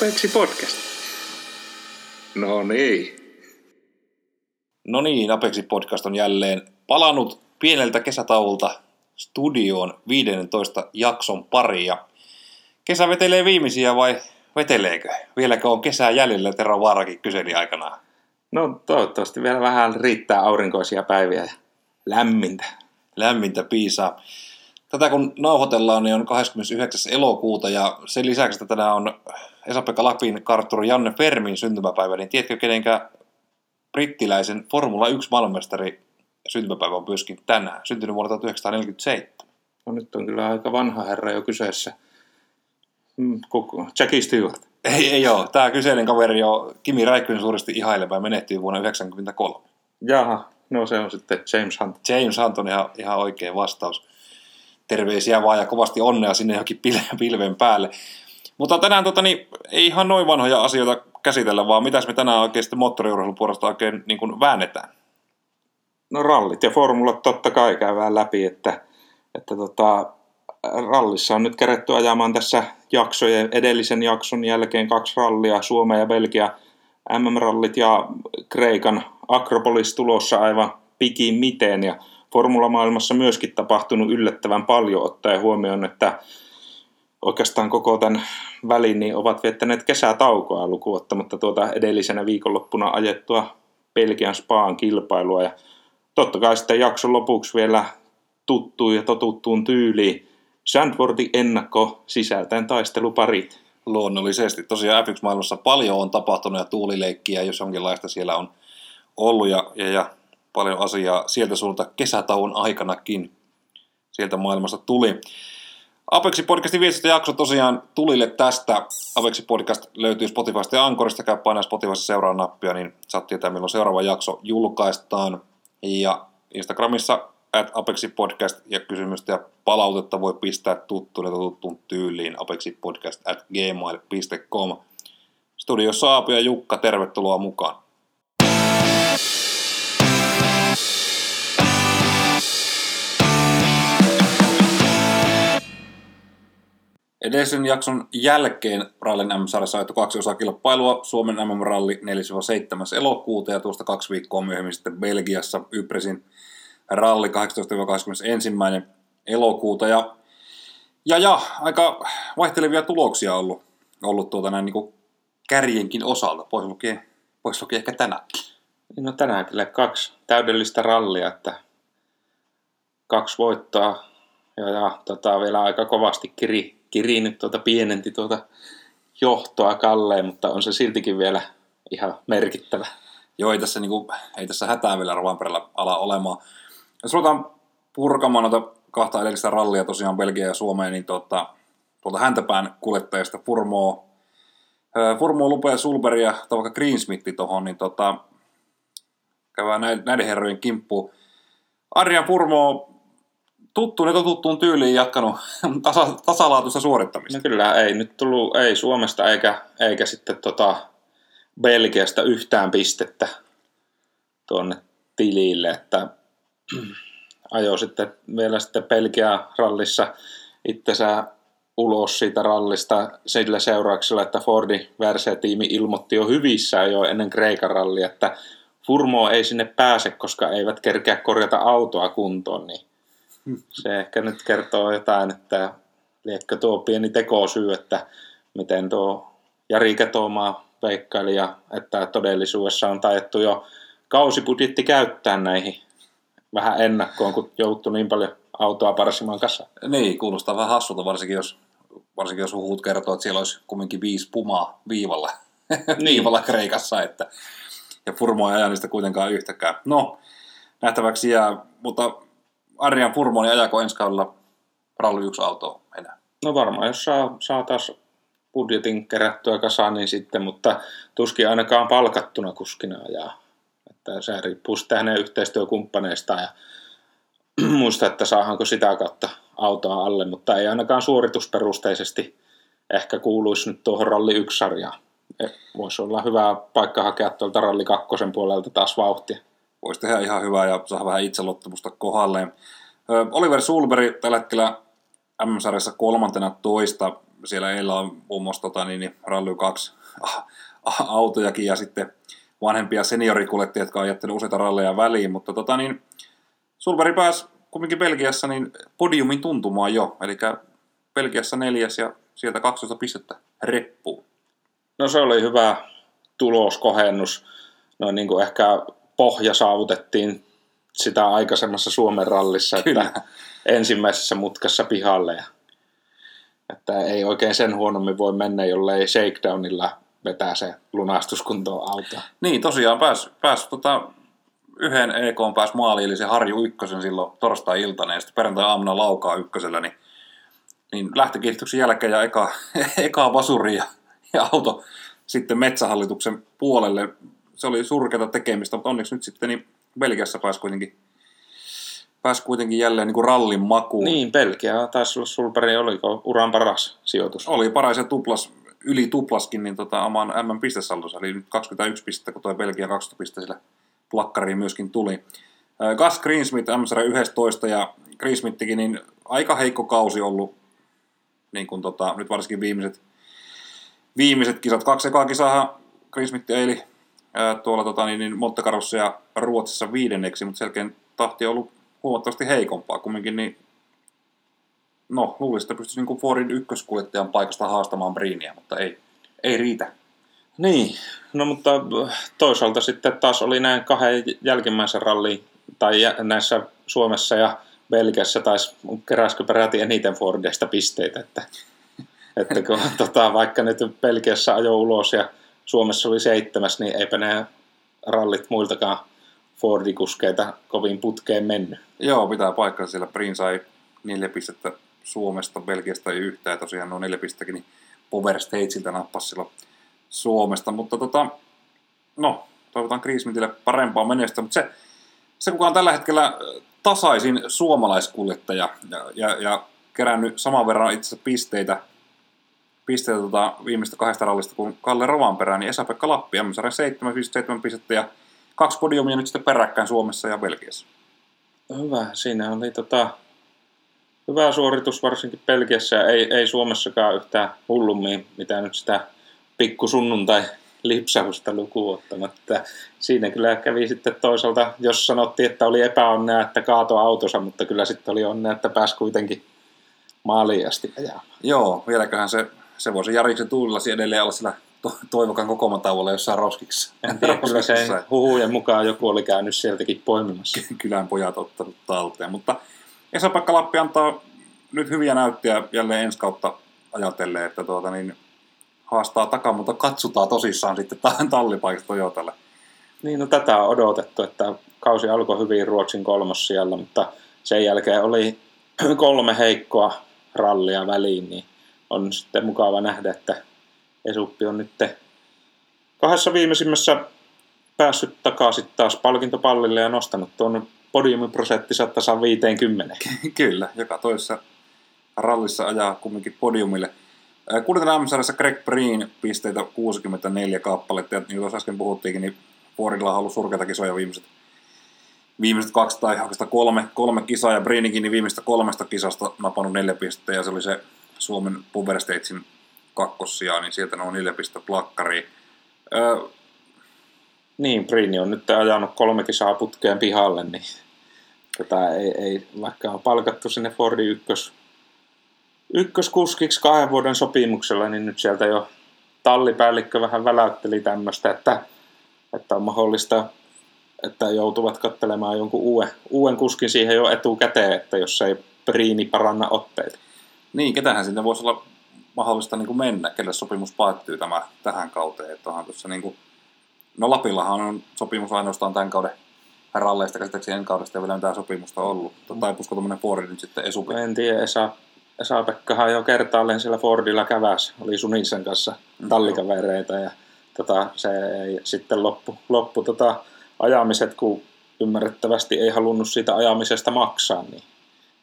Apeksi podcast. No niin. No niin, Apexi podcast on jälleen palannut pieneltä kesätauolta studioon 15 jakson pari. Ja kesä vetelee viimeisiä vai veteleekö? Vieläkö on kesää jäljellä, Tero Vaarakin kyseli aikanaan. No toivottavasti vielä vähän riittää aurinkoisia päiviä ja lämmintä. Lämmintä piisaa. Tätä kun nauhoitellaan, niin on 29. elokuuta ja sen lisäksi, että tänään on Esa-Pekka Lapin kartturi Janne Fermin syntymäpäivä, niin tiedätkö kenenkä brittiläisen Formula 1 maailmanmestari syntymäpäivä on myöskin tänään, syntynyt vuonna 1947. No nyt on kyllä aika vanha herra jo kyseessä. Mm, Koko, Jackie Stewart. Ei, ei ole. Tämä kyseinen kaveri jo Kimi Räikkönen suuresti ihaileva ja menehtyi vuonna 1993. Jaha, no se on sitten James Hunt. James Hunt on ihan, ihan oikea vastaus. Terveisiä vaan ja kovasti onnea sinne johonkin pil- pilven päälle. Mutta tänään tota, niin, ei ihan noin vanhoja asioita käsitellä, vaan mitäs me tänään oikein sitten moottoriurheilun puolesta oikein niin kuin väännetään. No rallit ja formulat totta kai käydään läpi, että, että tota, rallissa on nyt kerätty ajamaan tässä jaksojen, edellisen jakson jälkeen kaksi rallia, Suomen ja Belgia MM-rallit ja Kreikan Akropolis tulossa aivan pikiin miten ja formulamaailmassa myöskin tapahtunut yllättävän paljon ottaen huomioon, että oikeastaan koko tämän välin niin ovat viettäneet kesätaukoa lukuottamatta tuota edellisenä viikonloppuna ajettua Belgian Spaan kilpailua ja totta kai sitten jakson lopuksi vielä tuttuun ja totuttuun tyyliin Sandfordin ennakko sisältäen taisteluparit. Luonnollisesti. Tosiaan F1-maailmassa paljon on tapahtunut ja tuulileikkiä, jos jonkinlaista siellä on ollut ja, ja, ja paljon asiaa sieltä suunta kesätauon aikanakin sieltä maailmasta tuli. Apeksi podcastin jakso tosiaan tulille tästä. Apeksi podcast löytyy Spotifysta ja Ankorista. Käy painaa Spotifysta seuraa nappia, niin saat tietää milloin seuraava jakso julkaistaan. Ja Instagramissa at Apexi Podcast ja kysymystä ja palautetta voi pistää tuttuun tuttuun tyyliin apexipodcast at gmail.com. Studiossa Aapi ja Jukka, tervetuloa mukaan. Edellisen jakson jälkeen Rallin MM-sarjassa ajettu kaksi osaa kilpailua, Suomen MM-ralli 4-7. elokuuta ja tuosta kaksi viikkoa myöhemmin sitten Belgiassa Ypresin ralli 18-21. elokuuta. Ja, ja, ja aika vaihtelevia tuloksia ollut, ollut tuota näin niin kuin kärjenkin osalta, pois lukien, pois lukien ehkä tänäänkin. No tänään kyllä kaksi täydellistä rallia, että kaksi voittoa ja, ja tota, vielä aika kovasti kiri, kirinyt tuota, pienenti tuota johtoa Kalleen, mutta on se siltikin vielä ihan merkittävä. Joo, ei tässä, niin kuin, ei tässä hätää vielä Rovanperällä ala olemaan. Jos ruvetaan purkamaan noita kahta edellistä rallia tosiaan Belgia ja Suomeen, niin tuota, tuolta häntäpään kuljettajista Furmoo, Furmoo Lupe ja Sulberg ja vaikka Greensmithi tuohon, niin tota, käydään näiden, herrojen kimppu. Arjan Furmo tuttuun ja tuttuun tyyliin jatkanut tasa, tasalaatuista suorittamista. No kyllä, ei nyt tullut, ei Suomesta eikä, eikä sitten tota Belgiasta yhtään pistettä tuonne tilille, että ajoi sitten vielä sitten Belgia rallissa itsensä ulos siitä rallista sillä seurauksella, että Fordi Verse-tiimi ilmoitti jo hyvissä jo ennen Kreikan rallia, että Furmo ei sinne pääse, koska eivät kerkeä korjata autoa kuntoon, niin se ehkä nyt kertoo jotain, että liekö tuo pieni tekosyy, että miten tuo Jari Ketomaa veikkaili ja että todellisuudessa on tajettu jo kausibudjetti käyttää näihin vähän ennakkoon, kun jouttu niin paljon autoa parsimaan kanssa. Niin, kuulostaa vähän hassulta, varsinkin jos, varsinkin jos huhut kertoo, että siellä olisi kumminkin viisi pumaa viivalla, niin. viivalla Kreikassa, että, ja Furmo ei aja niistä kuitenkaan yhtäkään. No, nähtäväksi jää, mutta Arjan Furmo, niin ajako ensi kaudella Ralli 1 auto enää? No varmaan, jos saa, saa taas budjetin kerättyä kasaan, niin sitten, mutta tuskin ainakaan palkattuna kuskina ajaa. Että se riippuu sitten hänen yhteistyökumppaneistaan ja muista, että saahanko sitä kautta autoa alle, mutta ei ainakaan suoritusperusteisesti ehkä kuuluisi nyt tuohon ralli 1 sarjaan. E, voisi olla hyvä paikka hakea tuolta ralli 2 puolelta taas vauhtia. Voisi tehdä ihan hyvää ja saa vähän itseluottamusta kohdalleen. Oliver Sulberg tällä hetkellä M-sarjassa kolmantena toista. siellä eillä on muun muassa tota, niin, niin, Rally 2 autojakin ja sitten vanhempia seniorikuljettajia, jotka on jättänyt useita ralleja väliin, mutta tota, niin, Sulberi pääsi kumminkin Belgiassa niin podiumin tuntumaan jo, eli Belgiassa neljäs ja sieltä 12 pistettä reppuun. No se oli hyvä tuloskohennus. No niin kuin ehkä pohja saavutettiin sitä aikaisemmassa Suomen rallissa, Kyllä. että ensimmäisessä mutkassa pihalle. Ja, että ei oikein sen huonommin voi mennä, jollei shakedownilla vetää se lunastuskuntoon auto. Niin, tosiaan pääsi pääs, tota, yhden EK pääsi maaliin, eli se Harju ykkösen silloin torstai-iltana, ja sitten perjantai-aamuna laukaa ykkösellä, niin, niin lähtökiihdytyksen jälkeen ja eka, eka vasuri ja, ja auto sitten metsähallituksen puolelle. Se oli surkeata tekemistä, mutta onneksi nyt sitten niin Belgiassa pääsi kuitenkin, pääsi kuitenkin jälleen niin kuin rallin makuun. Niin, Belgia taisi olla Sulberi, oliko uran paras sijoitus? Oli paras ja tuplas, yli tuplaskin niin tota, oman M pistesaldossa, eli nyt 21 pistettä, kun tuo Belgia 20 pistettä sillä plakkariin myöskin tuli. Gus Greensmith MSR 11 ja Greensmithikin niin aika heikko kausi ollut, niin kuin tota, nyt varsinkin viimeiset, viimeiset kisat. Kaksi ekaa kisaa Greensmith eili tuolla tota, niin, niin Monte Carlossa ja Ruotsissa viidenneksi, mutta selkeän tahti on ollut huomattavasti heikompaa. Kumminkin niin, no, luulisin, että pystyisi niin Fordin ykköskuljettajan paikasta haastamaan Briiniä, mutta ei, ei riitä. Niin, no mutta toisaalta sitten taas oli näin kahden jälkimmäisen ralli tai näissä Suomessa ja Belgiassa taisi keräskö peräti eniten Fordista pisteitä, että, että kun tota, vaikka nyt Belgiassa ajo ulos ja Suomessa oli seitsemäs, niin eipä nämä rallit muiltakaan Fordikuskeita kovin putkeen mennyt. Joo, pitää paikkaa siellä. Prin sai neljä pistettä Suomesta, Belgiasta ei yhtään. Tosiaan nuo neljä pistettäkin, niin Power Statesilta nappasi Suomesta. Mutta tota, no, toivotan Kriismitille parempaa menestystä. Mutta se, se, kuka on tällä hetkellä tasaisin suomalaiskuljettaja ja, ja, ja kerännyt saman verran itse pisteitä pisteitä tota, viimeistä kahdesta rallista kuin Kalle Rovanperä, niin Esa-Pekka Lappi, MSR 7, 7 pistettä ja kaksi podiumia nyt sitten peräkkäin Suomessa ja Belgiassa. Hyvä, siinä oli tota, hyvä suoritus varsinkin Belgiassa ja ei, ei Suomessakaan yhtään hullummin, mitä nyt sitä pikkusunnuntai lipsahusta lukuun ottamatta. Siinä kyllä kävi sitten toisaalta, jos sanottiin, että oli epäonnea, että kaato autossa, mutta kyllä sitten oli onnea, että pääsi kuitenkin maaliin asti ajamaan. Joo, vieläköhän se se voisi Jariksen tuulillasi edelleen olla sillä to- toivokan kokomatauolla jossain roskiksi. En tiedä, kyllä se huhujen mukaan joku oli käynyt sieltäkin poimimassa. Kylän pojat ottanut talteen, mutta Esa-Pekka Lappi antaa nyt hyviä näyttöjä jälleen ensi kautta ajatellen, että tuota, niin haastaa takaa, mutta katsotaan tosissaan sitten tallipaikasta Toyotalle. Niin, no tätä on odotettu, että kausi alkoi hyvin Ruotsin siellä, mutta sen jälkeen oli kolme heikkoa rallia väliin, niin on sitten mukava nähdä, että Esuppi on nyt kahdessa viimeisimmässä päässyt takaisin taas palkintopallille ja nostanut tuon podiumiprosenttinsa tasan 50. Kyllä, joka toisessa rallissa ajaa kumminkin podiumille. Kuudentena MSRssä Greg Breen pisteitä 64 kappaletta, ja niin kuin äsken puhuttiinkin, niin Fordilla on ollut surkeita kisoja viimeiset, viimeiset kaksi tai oikeastaan kolme, kolme kisaa, ja Breeninkin niin viimeistä kolmesta kisasta napannut neljä pistettä, ja se oli se Suomen Power Statesin kakkosia, niin sieltä on neljä pistettä plakkariin. Öö, niin, Brini on nyt ajanut kolme kisaa putkeen pihalle, niin tätä ei, ei, vaikka on palkattu sinne Fordi ykkös, ykköskuskiksi kahden vuoden sopimuksella, niin nyt sieltä jo tallipäällikkö vähän väläytteli tämmöistä, että, että on mahdollista, että joutuvat katselemaan jonkun uuden, uuden kuskin siihen jo etukäteen, että jos ei Priini paranna otteita. Niin, ketähän sinne voisi olla mahdollista niin kuin mennä, kelle sopimus päättyy tämä, tähän kauteen. Että onhan tuossa niin kuin, no Lapillahan on sopimus ainoastaan tämän kauden ralleista käsittääkseni en kaudesta ja vielä mitään sopimusta ollut. Mm. Tai pusko tuommoinen Fordi nyt sitten Esupi. En tiedä, Esa, Esa-Pekkahan jo kertaalleen siellä Fordilla käväs. Oli Sunisen kanssa mm, tallikavereita ja tota, se ei sitten loppu, loppu tota, ajamiset, kun ymmärrettävästi ei halunnut siitä ajamisesta maksaa, niin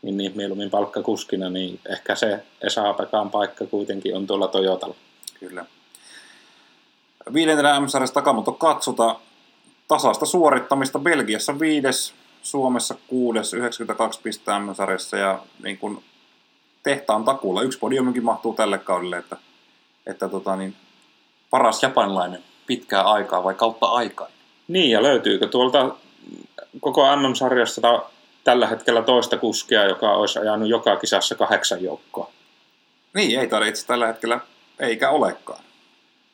niin, niin mieluummin palkkakuskina, niin ehkä se Esa Pekan paikka kuitenkin on tuolla Toyotalla. Kyllä. Viidentenä MSRS Takamoto katsota tasasta suorittamista Belgiassa viides, Suomessa kuudes, 92 pistettä MSRS ja niin kuin tehtaan takuulla. Yksi podiumikin mahtuu tälle kaudelle, että, että tota, niin, paras japanilainen pitkää aikaa vai kautta aikaa. Niin, ja löytyykö tuolta koko MM-sarjasta tällä hetkellä toista kuskia, joka olisi ajanut joka kisassa kahdeksan joukkoa? Niin, ei tarvitse tällä hetkellä, eikä olekaan.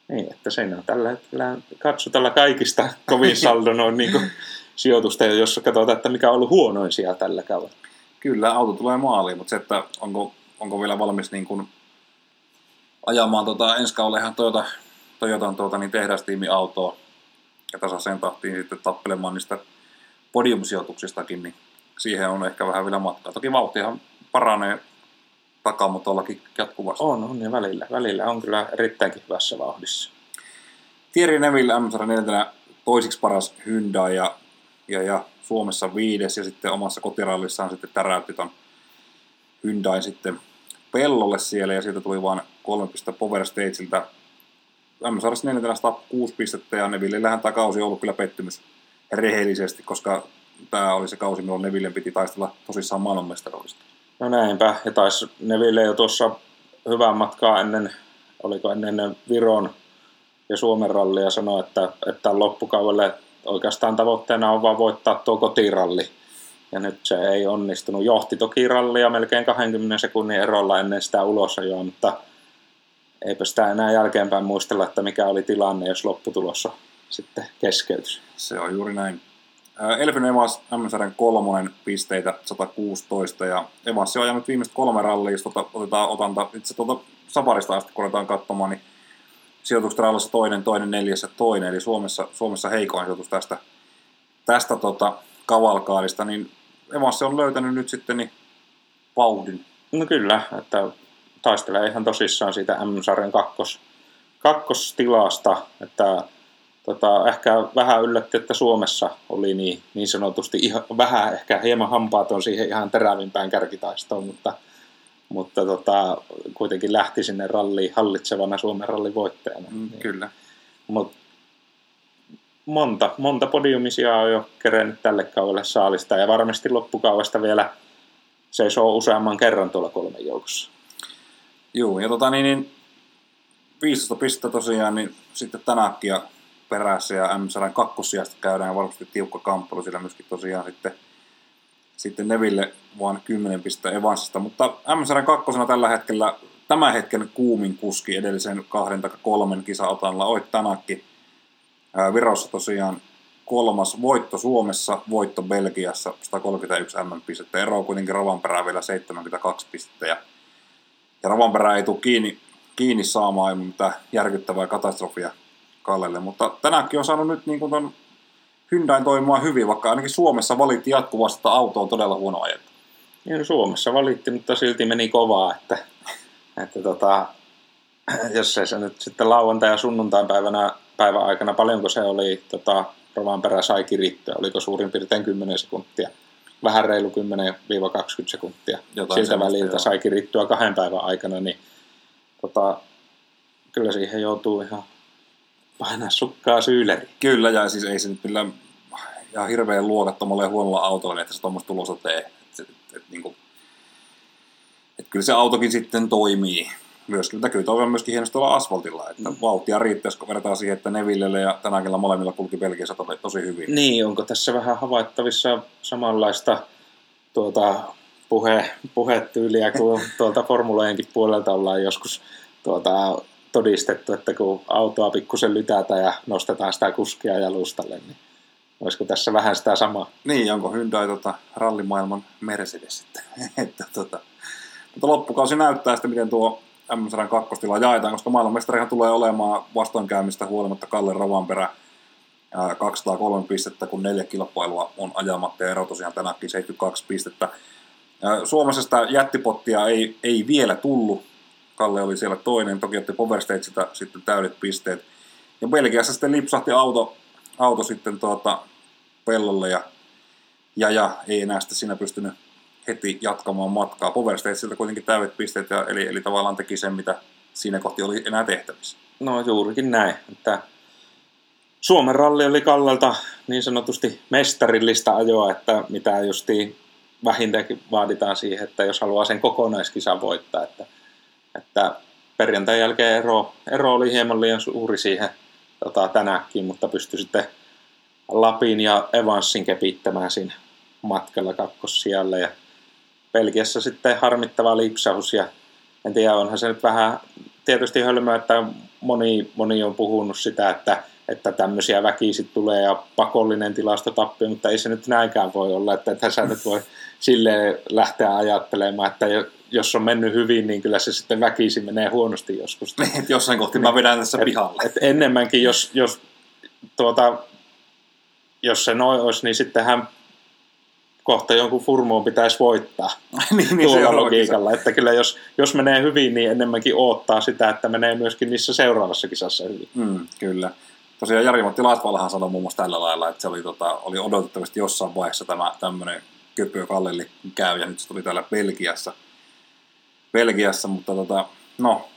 Niin, että siinä on tällä hetkellä katsotella kaikista kovin saldo noin niin kuin sijoitusta, jossa katsotaan, että mikä on ollut huonoin siellä tällä kaudella. Kyllä, auto tulee maaliin, mutta se, että onko, onko vielä valmis niin kuin ajamaan tota, ensi kaudella ihan Toyota, Toyotan tuota, niin tehdastiimiautoa ja tasaiseen tahtiin sitten tappelemaan niistä podiumsijoituksistakin, niin siihen on ehkä vähän vielä matkaa. Toki vauhtihan paranee takamotollakin jatkuvasti. On, on ja välillä. Välillä on kyllä erittäinkin hyvässä vauhdissa. Thierry Neville m 4 toisiksi paras Hyundai ja, ja, ja Suomessa viides ja sitten omassa kotirallissaan sitten täräytti ton Hyundai sitten pellolle siellä ja siitä tuli vain kolme pistettä Power Stageiltä. M-sarjassa 4 kuusi pistettä ja Nevillellähän tämä kausi on ollut kyllä pettymys rehellisesti, koska tämä oli se kausi, milloin Nevillen piti taistella tosissaan maailmanmestaruudesta. No näinpä, ja taisi Neville jo tuossa hyvää matkaa ennen, oliko ennen Viron ja Suomen rallia sanoa, että, että loppukaudelle oikeastaan tavoitteena on vaan voittaa tuo kotiralli. Ja nyt se ei onnistunut. Johti toki rallia melkein 20 sekunnin erolla ennen sitä ulosajoa, mutta eipä sitä enää jälkeenpäin muistella, että mikä oli tilanne, jos lopputulossa sitten keskeytys. Se on juuri näin. Elfyn Evas kolmonen pisteitä 116 ja Evas on ajanut viimeiset kolme rallia, jos tota, otetaan otanta itse tuota Saparista asti, kun aletaan katsomaan, niin sijoitukset rallissa toinen, toinen, neljäs ja toinen, eli Suomessa, Suomessa heikoin sijoitus tästä, tästä tota, kavalkaadista, niin Evas on löytänyt nyt sitten niin vauhdin. No kyllä, että taistelee ihan tosissaan siitä M-sarjan kakkos, kakkostilasta, että tota, ehkä vähän yllätti, että Suomessa oli niin, niin sanotusti ihan, vähän ehkä hieman hampaaton siihen ihan terävimpään kärkitaistoon, mutta, mutta tota, kuitenkin lähti sinne ralliin hallitsevana Suomen rallin voittajana. Mm, kyllä. Mut monta, monta podiumisia on jo kerennyt tälle kaudelle saalista ja varmasti loppukaudesta vielä seisoo useamman kerran tuolla kolmen joukossa. Joo, ja tota niin, niin 15 pistettä tosiaan, niin sitten tänäkin ja perässä ja M100 kakkosijasta käydään varmasti tiukka kamppailu, sillä myöskin tosiaan sitten, sitten Neville vain 10 pistettä Evansista, mutta M100 kakkosena tällä hetkellä tämän hetken kuumin kuski edellisen kahden tai kolmen kisaotalla Oit Tanakki. Virossa tosiaan kolmas voitto Suomessa, voitto Belgiassa, 131 M-pistettä. Ero on kuitenkin Rovanperää vielä 72 pistettä. Ja, ja Rovanperä ei tule kiinni, kiinni saamaan mitään järkyttävää katastrofia Kallelle, mutta tänäänkin on saanut nyt niin kuin ton Hyundain toimimaan hyvin, vaikka ainakin Suomessa valitti jatkuvasti, että auto on todella huono ajettu. Niin, Suomessa valitti, mutta silti meni kovaa, että, että tota, jos se nyt sitten lauantai- ja sunnuntain päivänä, päivän aikana, paljonko se oli tota, perä sai kirittyä, oliko suurin piirtein 10 sekuntia, vähän reilu 10-20 sekuntia. Jotain Siltä väliltä joo. sai kirittyä kahden päivän aikana, niin tota, kyllä siihen joutuu ihan painaa sukkaa syyleri. Kyllä, ja siis ei se nyt millään ihan hirveän luokattomalle ja huonolla autolla, niin että se tuommoista tulosta tee. Et, et, et, niin kuin, et kyllä se autokin sitten toimii. Myöskin, mutta kyllä on myöskin hienosti olla asfaltilla, että mm. vauhtia riittäisi, kun verrataan siihen, että Nevillelle ja tänäkin molemmilla kulki Belgiassa tosi, tosi hyvin. Niin, onko tässä vähän havaittavissa samanlaista tuota, puhe, puhetyyliä kuin tuolta formulojenkin puolelta ollaan joskus tuota, todistettu, että kun autoa pikkusen lytätä ja nostetaan sitä kuskia jalustalle, niin olisiko tässä vähän sitä samaa? Niin, onko Hyundai tota, rallimaailman Mercedes sitten. että, tota. Mutta loppukausi näyttää sitten, miten tuo M100 kakkostila jaetaan, koska maailmanmestarihan tulee olemaan vastoinkäymistä huolimatta Kalle Rovanperä 203 pistettä, kun neljä kilpailua on ajamatta ja ero tosiaan tänäkin 72 pistettä. Suomessa sitä jättipottia ei, ei vielä tullut, Kalle oli siellä toinen, toki otti Power Stageilta sitten täydet pisteet. Ja Belgiassa sitten lipsahti auto, auto sitten tuota pellolle ja, ja, ja ei enää sitten siinä pystynyt heti jatkamaan matkaa. Power Stageilta kuitenkin täydet pisteet, ja, eli, eli tavallaan teki sen, mitä siinä kohti oli enää tehtävissä. No juurikin näin, että Suomen ralli oli Kallelta niin sanotusti mestarillista ajoa, että mitä justiin vähintäänkin vaaditaan siihen, että jos haluaa sen kokonaiskisan voittaa, että, että perjantain jälkeen ero, ero oli hieman liian suuri siihen tota, tänäkin, mutta pystyi sitten Lapin ja Evansin kepittämään siinä matkalla kakkossijalle. Ja Belgiassa sitten harmittava lipsahus ja en tiedä, onhan se nyt vähän tietysti hölmöä, että moni, moni on puhunut sitä, että, että tämmöisiä väkisit tulee ja pakollinen tilastotappio, mutta ei se nyt näinkään voi olla, että tässä nyt voi silleen lähteä ajattelemaan, että jos on mennyt hyvin, niin kyllä se sitten väkisi menee huonosti joskus. Et jossain kohti mä vedän tässä et, pihalle. Et enemmänkin, jos, jos, tuota, jos se noin olisi, niin sittenhän kohta jonkun furmoon pitäisi voittaa niin, niin tuolla logiikalla. Että kyllä jos, jos menee hyvin, niin enemmänkin odottaa sitä, että menee myöskin niissä seuraavassa kisassa hyvin. Mm, kyllä. Tosiaan Jari-Matti Latvalahan sanoi muun muassa tällä lailla, että se oli, tota, oli odotettavasti jossain vaiheessa tämä tämmöinen köpö Kallelli käy, ja nyt se tuli täällä Belgiassa. Belgiassa, mutta tota, no,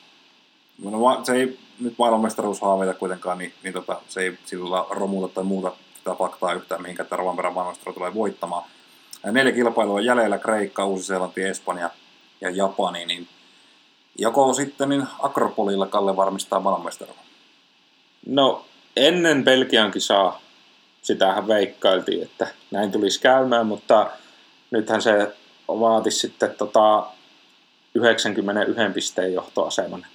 no, se ei nyt maailmanmestaruushaaveita kuitenkaan, niin, niin tota, se ei sillä romuta tai muuta sitä faktaa yhtään, mihinkä tämä Rovanperän maailmanmestaruus tulee voittamaan. Ja neljä kilpailua jäljellä, Kreikka, Uusi-Seelanti, Espanja ja Japani, niin joko sitten niin Akropolilla Kalle varmistaa maailmanmestaruuden? No ennen Belgian kisaa sitähän veikkailtiin, että näin tulisi käymään, mutta nythän se vaati sitten tota 91 pisteen johtoaseman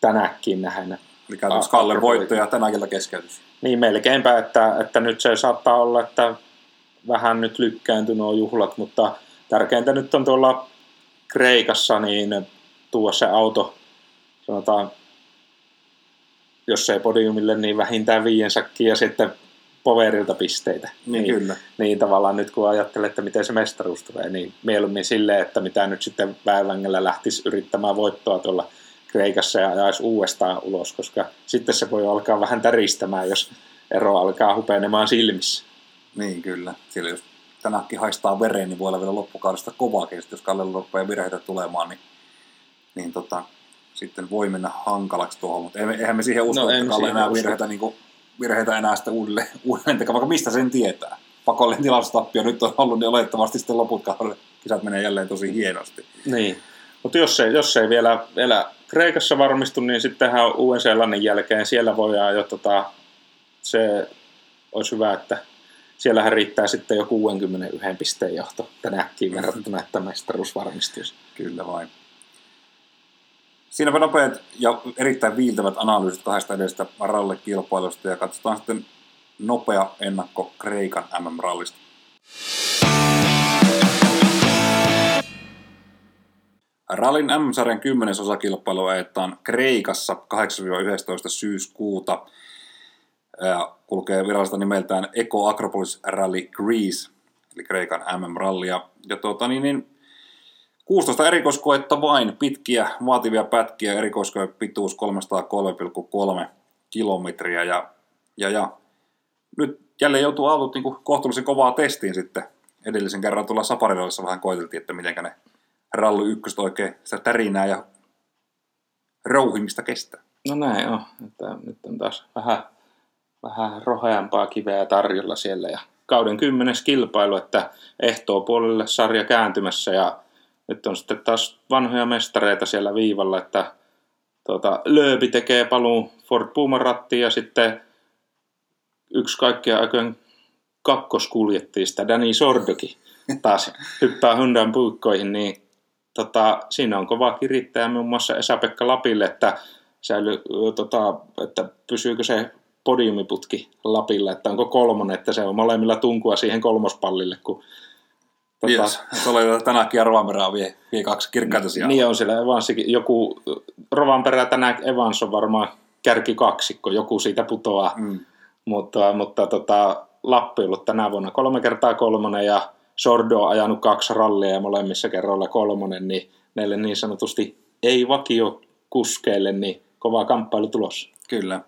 tänäkin nähdä. Eli käytännössä Kalle voitto ja tänäkin keskeytys. Niin melkeinpä, että, että nyt se saattaa olla, että vähän nyt lykkääntyi nuo juhlat, mutta tärkeintä nyt on tuolla Kreikassa niin tuoda se auto, sanotaan, jos ei podiumille, niin vähintään viien sakkiin ja sitten poverilta pisteitä. Niin, niin, kyllä. Niin tavallaan nyt kun ajattelee, että miten se mestaruus tulee, niin mieluummin silleen, että mitä nyt sitten väivängellä lähtisi yrittämään voittoa tuolla Kreikassa ja ajaisi uudestaan ulos, koska sitten se voi alkaa vähän täristämään, jos ero alkaa hupenemaan silmissä. Niin, kyllä. Sillä jos tänäkin haistaa vereen, niin voi olla vielä loppukaudesta kovaakin. Jos Kallella rupeaa virheitä tulemaan, niin, niin tota, sitten voi mennä hankalaksi tuohon. Mutta eihän me siihen usko, no, että Kalle enää virheitä, niin kuin, virheitä enää sitten uudelleen, uudelleen vaikka mistä sen tietää. Pakollinen tilastotappio nyt on ollut, niin olettavasti sitten loput kisat menee jälleen tosi hienosti. Niin. Mutta jos ei, jos ei vielä, vielä Kreikassa varmistu, niin sittenhän Uuden-Seelannin jälkeen siellä voidaan jo tota, se olisi hyvä, että siellähän riittää sitten jo 61 pisteen johto tänäkin verrattuna, että mestaruus varmistuisi. Kyllä vain. Siinäpä nopeat ja erittäin viiltävät analyysit kahdesta edestä rallekilpailusta ja katsotaan sitten nopea ennakko Kreikan MM-rallista. Rallin M-sarjan 10. osakilpailu ajetaan Kreikassa 8-11 syyskuuta kulkee virallista nimeltään Eco Acropolis Rally Greece, eli Kreikan MM-ralli. Ja, ja tuota, niin, niin, 16 erikoiskoetta vain, pitkiä, vaativia pätkiä, erikoiskoe pituus 303,3 kilometriä. Ja, ja, ja nyt jälleen joutuu autot niin kohtuullisen kovaa testiin sitten. Edellisen kerran tuolla Safarirallissa vähän koiteltiin, että miten ne ralli ykköset oikein sitä tärinää ja rouhimista kestää. No näin on. Että nyt on taas vähän vähän roheampaa kiveä tarjolla siellä ja kauden kymmenes kilpailu, että ehtoo puolelle sarja kääntymässä ja nyt on sitten taas vanhoja mestareita siellä viivalla, että tuota, Lööpi tekee paluun Ford Puman rattiin ja sitten yksi kaikkia aikojen kakkoskuljettiista, Danny Sordoki, taas hyppää Hyundai puikkoihin, niin tota, siinä on kova kirittäjä muun muassa Esa-Pekka Lapille, että, säily, tota, että pysyykö se podiumiputki Lapilla, että onko kolmonen, että se on molemmilla tunkua siihen kolmospallille, kun Tota, yes. Se oli tänäkin Rovanperä vie, vie kaksi kirkkaita sijaa. Niin on siellä Evansikin. Joku, Rovanperä tänään Evans on varmaan kärki kaksikko, joku siitä putoaa. Mm. Mutta, mutta tota, Lappi on ollut tänä vuonna kolme kertaa kolmonen ja Sordo on ajanut kaksi rallia ja molemmissa kerroilla kolmonen, niin näille niin sanotusti ei vakio kuskeille, niin kova kamppailu tulossa. Kyllä.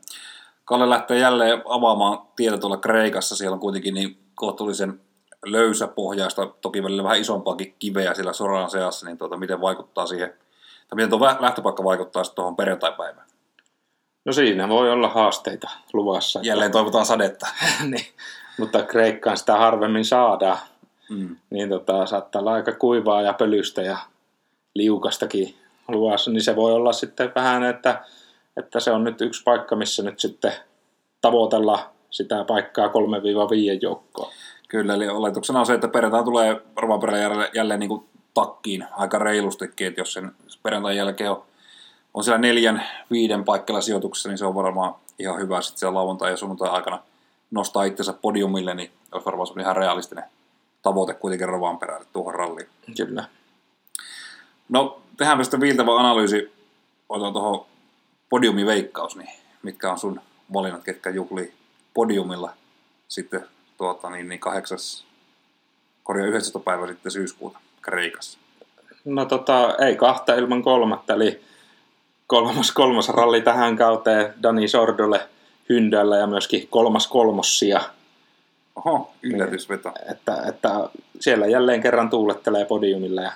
Kalle lähtee jälleen avaamaan tietä tuolla Kreikassa. Siellä on kuitenkin niin kohtuullisen löysäpohjaista, toki välillä vähän isompaakin kiveä sillä soran seassa, niin tuota, miten vaikuttaa siihen, tai miten tuo lähtöpaikka vaikuttaa sitten tuohon perjantaipäivään? No siinä voi olla haasteita luvassa. Jälleen toivotaan sadetta. niin, mutta Kreikkaan sitä harvemmin saadaan. Mm. niin tota, saattaa olla aika kuivaa ja pölystä ja liukastakin luvassa, niin se voi olla sitten vähän, että, että se on nyt yksi paikka, missä nyt sitten tavoitella sitä paikkaa 3-5 joukkoa. Kyllä, eli oletuksena on se, että perjantai tulee Rovanperän jälleen, jälleen niin kuin takkiin aika reilustikin, että jos sen perjantain jälkeen on, on siellä neljän, viiden paikalla sijoituksessa, niin se on varmaan ihan hyvä sitten siellä lauantai- ja sunnuntai aikana nostaa itsensä podiumille, niin olisi varmaan semmoinen ihan realistinen tavoite kuitenkin Rovanperälle tuohon ralliin. Kyllä. No, tehdäänpä sitten viiltävä analyysi, otetaan tuohon podiumiveikkaus, niin mitkä on sun valinnat, ketkä juhlii podiumilla sitten tuota, niin, niin 8. korjaa 11. päivä sitten syyskuuta Kreikassa. No tota, ei kahta ilman kolmatta, eli kolmas kolmas ralli tähän kauteen Dani Sordolle Hyndällä ja myöskin kolmas kolmossia. Oho, yllätysveto. Että, että siellä jälleen kerran tuulettelee podiumilla. Ja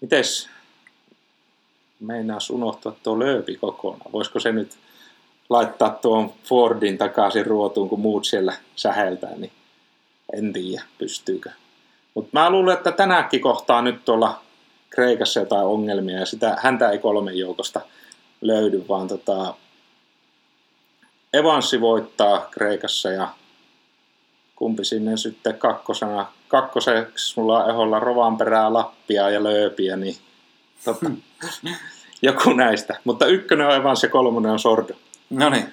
mites meinaas unohtua tuo lööpi kokonaan? Voisiko se nyt laittaa tuon Fordin takaisin ruotuun, kun muut siellä säheltää, niin en tiedä, pystyykö. Mutta mä luulen, että tänäkin kohtaa nyt tuolla Kreikassa jotain ongelmia, ja sitä, häntä ei kolmen joukosta löydy, vaan tota, Evansi voittaa Kreikassa, ja kumpi sinne sitten kakkosena, kakkoseksi mulla on eholla Rovanperää, Lappia ja Lööpiä, niin tota, joku näistä. Mutta ykkönen on Evansi ja kolmonen on Sordo. No niin,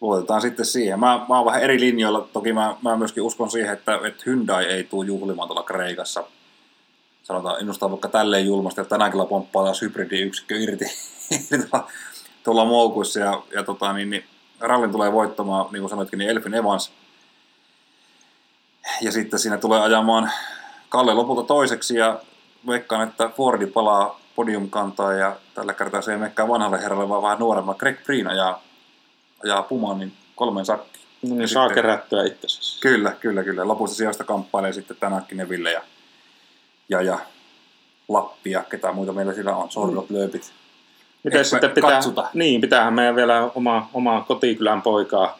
luotetaan sitten siihen. Mä, mä oon vähän eri linjoilla. Toki mä, mä myöskin uskon siihen, että, että Hyundai ei tule juhlimaan tuolla Kreikassa. Sanotaan, ennustaa vaikka tälleen julmasti, että tänään kyllä pomppaa taas hybridiyksikkö irti tuolla, tuolla moukuissa. Ja, ja tota, niin, niin, rallin tulee voittamaan, niin kuin sanoitkin, niin Elfin Evans. Ja sitten siinä tulee ajamaan Kalle lopulta toiseksi ja veikkaan, että Fordi palaa podiumkantaa ja tällä kertaa se ei menekään vanhalle herralle, vaan vähän nuoremman. Greg Preen ajaa, ajaa Pumaan niin kolmen sakki. No niin, Ja saa sitten- kerättyä itsensä. Kyllä, kyllä, kyllä. Lopussa sijasta kamppailee sitten tänäkin Neville ja, ja, ja Lappia, ketä muita meillä siellä on, Sordot, Lööpit. Miten sitten pitää, katsotaan. niin, pitäähän meidän vielä oma, oma kotikylän poikaa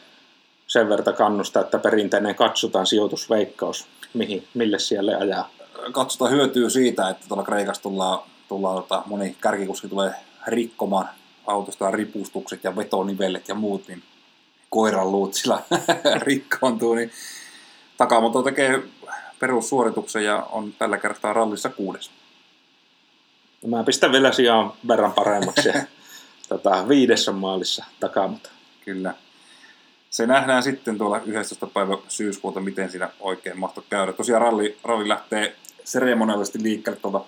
sen verran kannustaa, että perinteinen katsotaan sijoitusveikkaus, mihin, mille siellä ajaa. Katsotaan hyötyy siitä, että tuolla Kreikassa tullaan, tullaan tota, moni kärkikuski tulee rikkomaan autosta ripustukset ja vetonivellet ja muut, niin koiran luut sillä rikkoontuu, niin Takamoto tekee perussuorituksen ja on tällä kertaa rallissa kuudes. Mä pistän vielä sijaan verran paremmaksi. tota, viidessä maalissa takamata. Kyllä. Se nähdään sitten tuolla 11. päivä syyskuuta, miten siinä oikein mahtoi käydä. Tosiaan ralli, ralli lähtee seremoniallisesti liikkeelle tuolta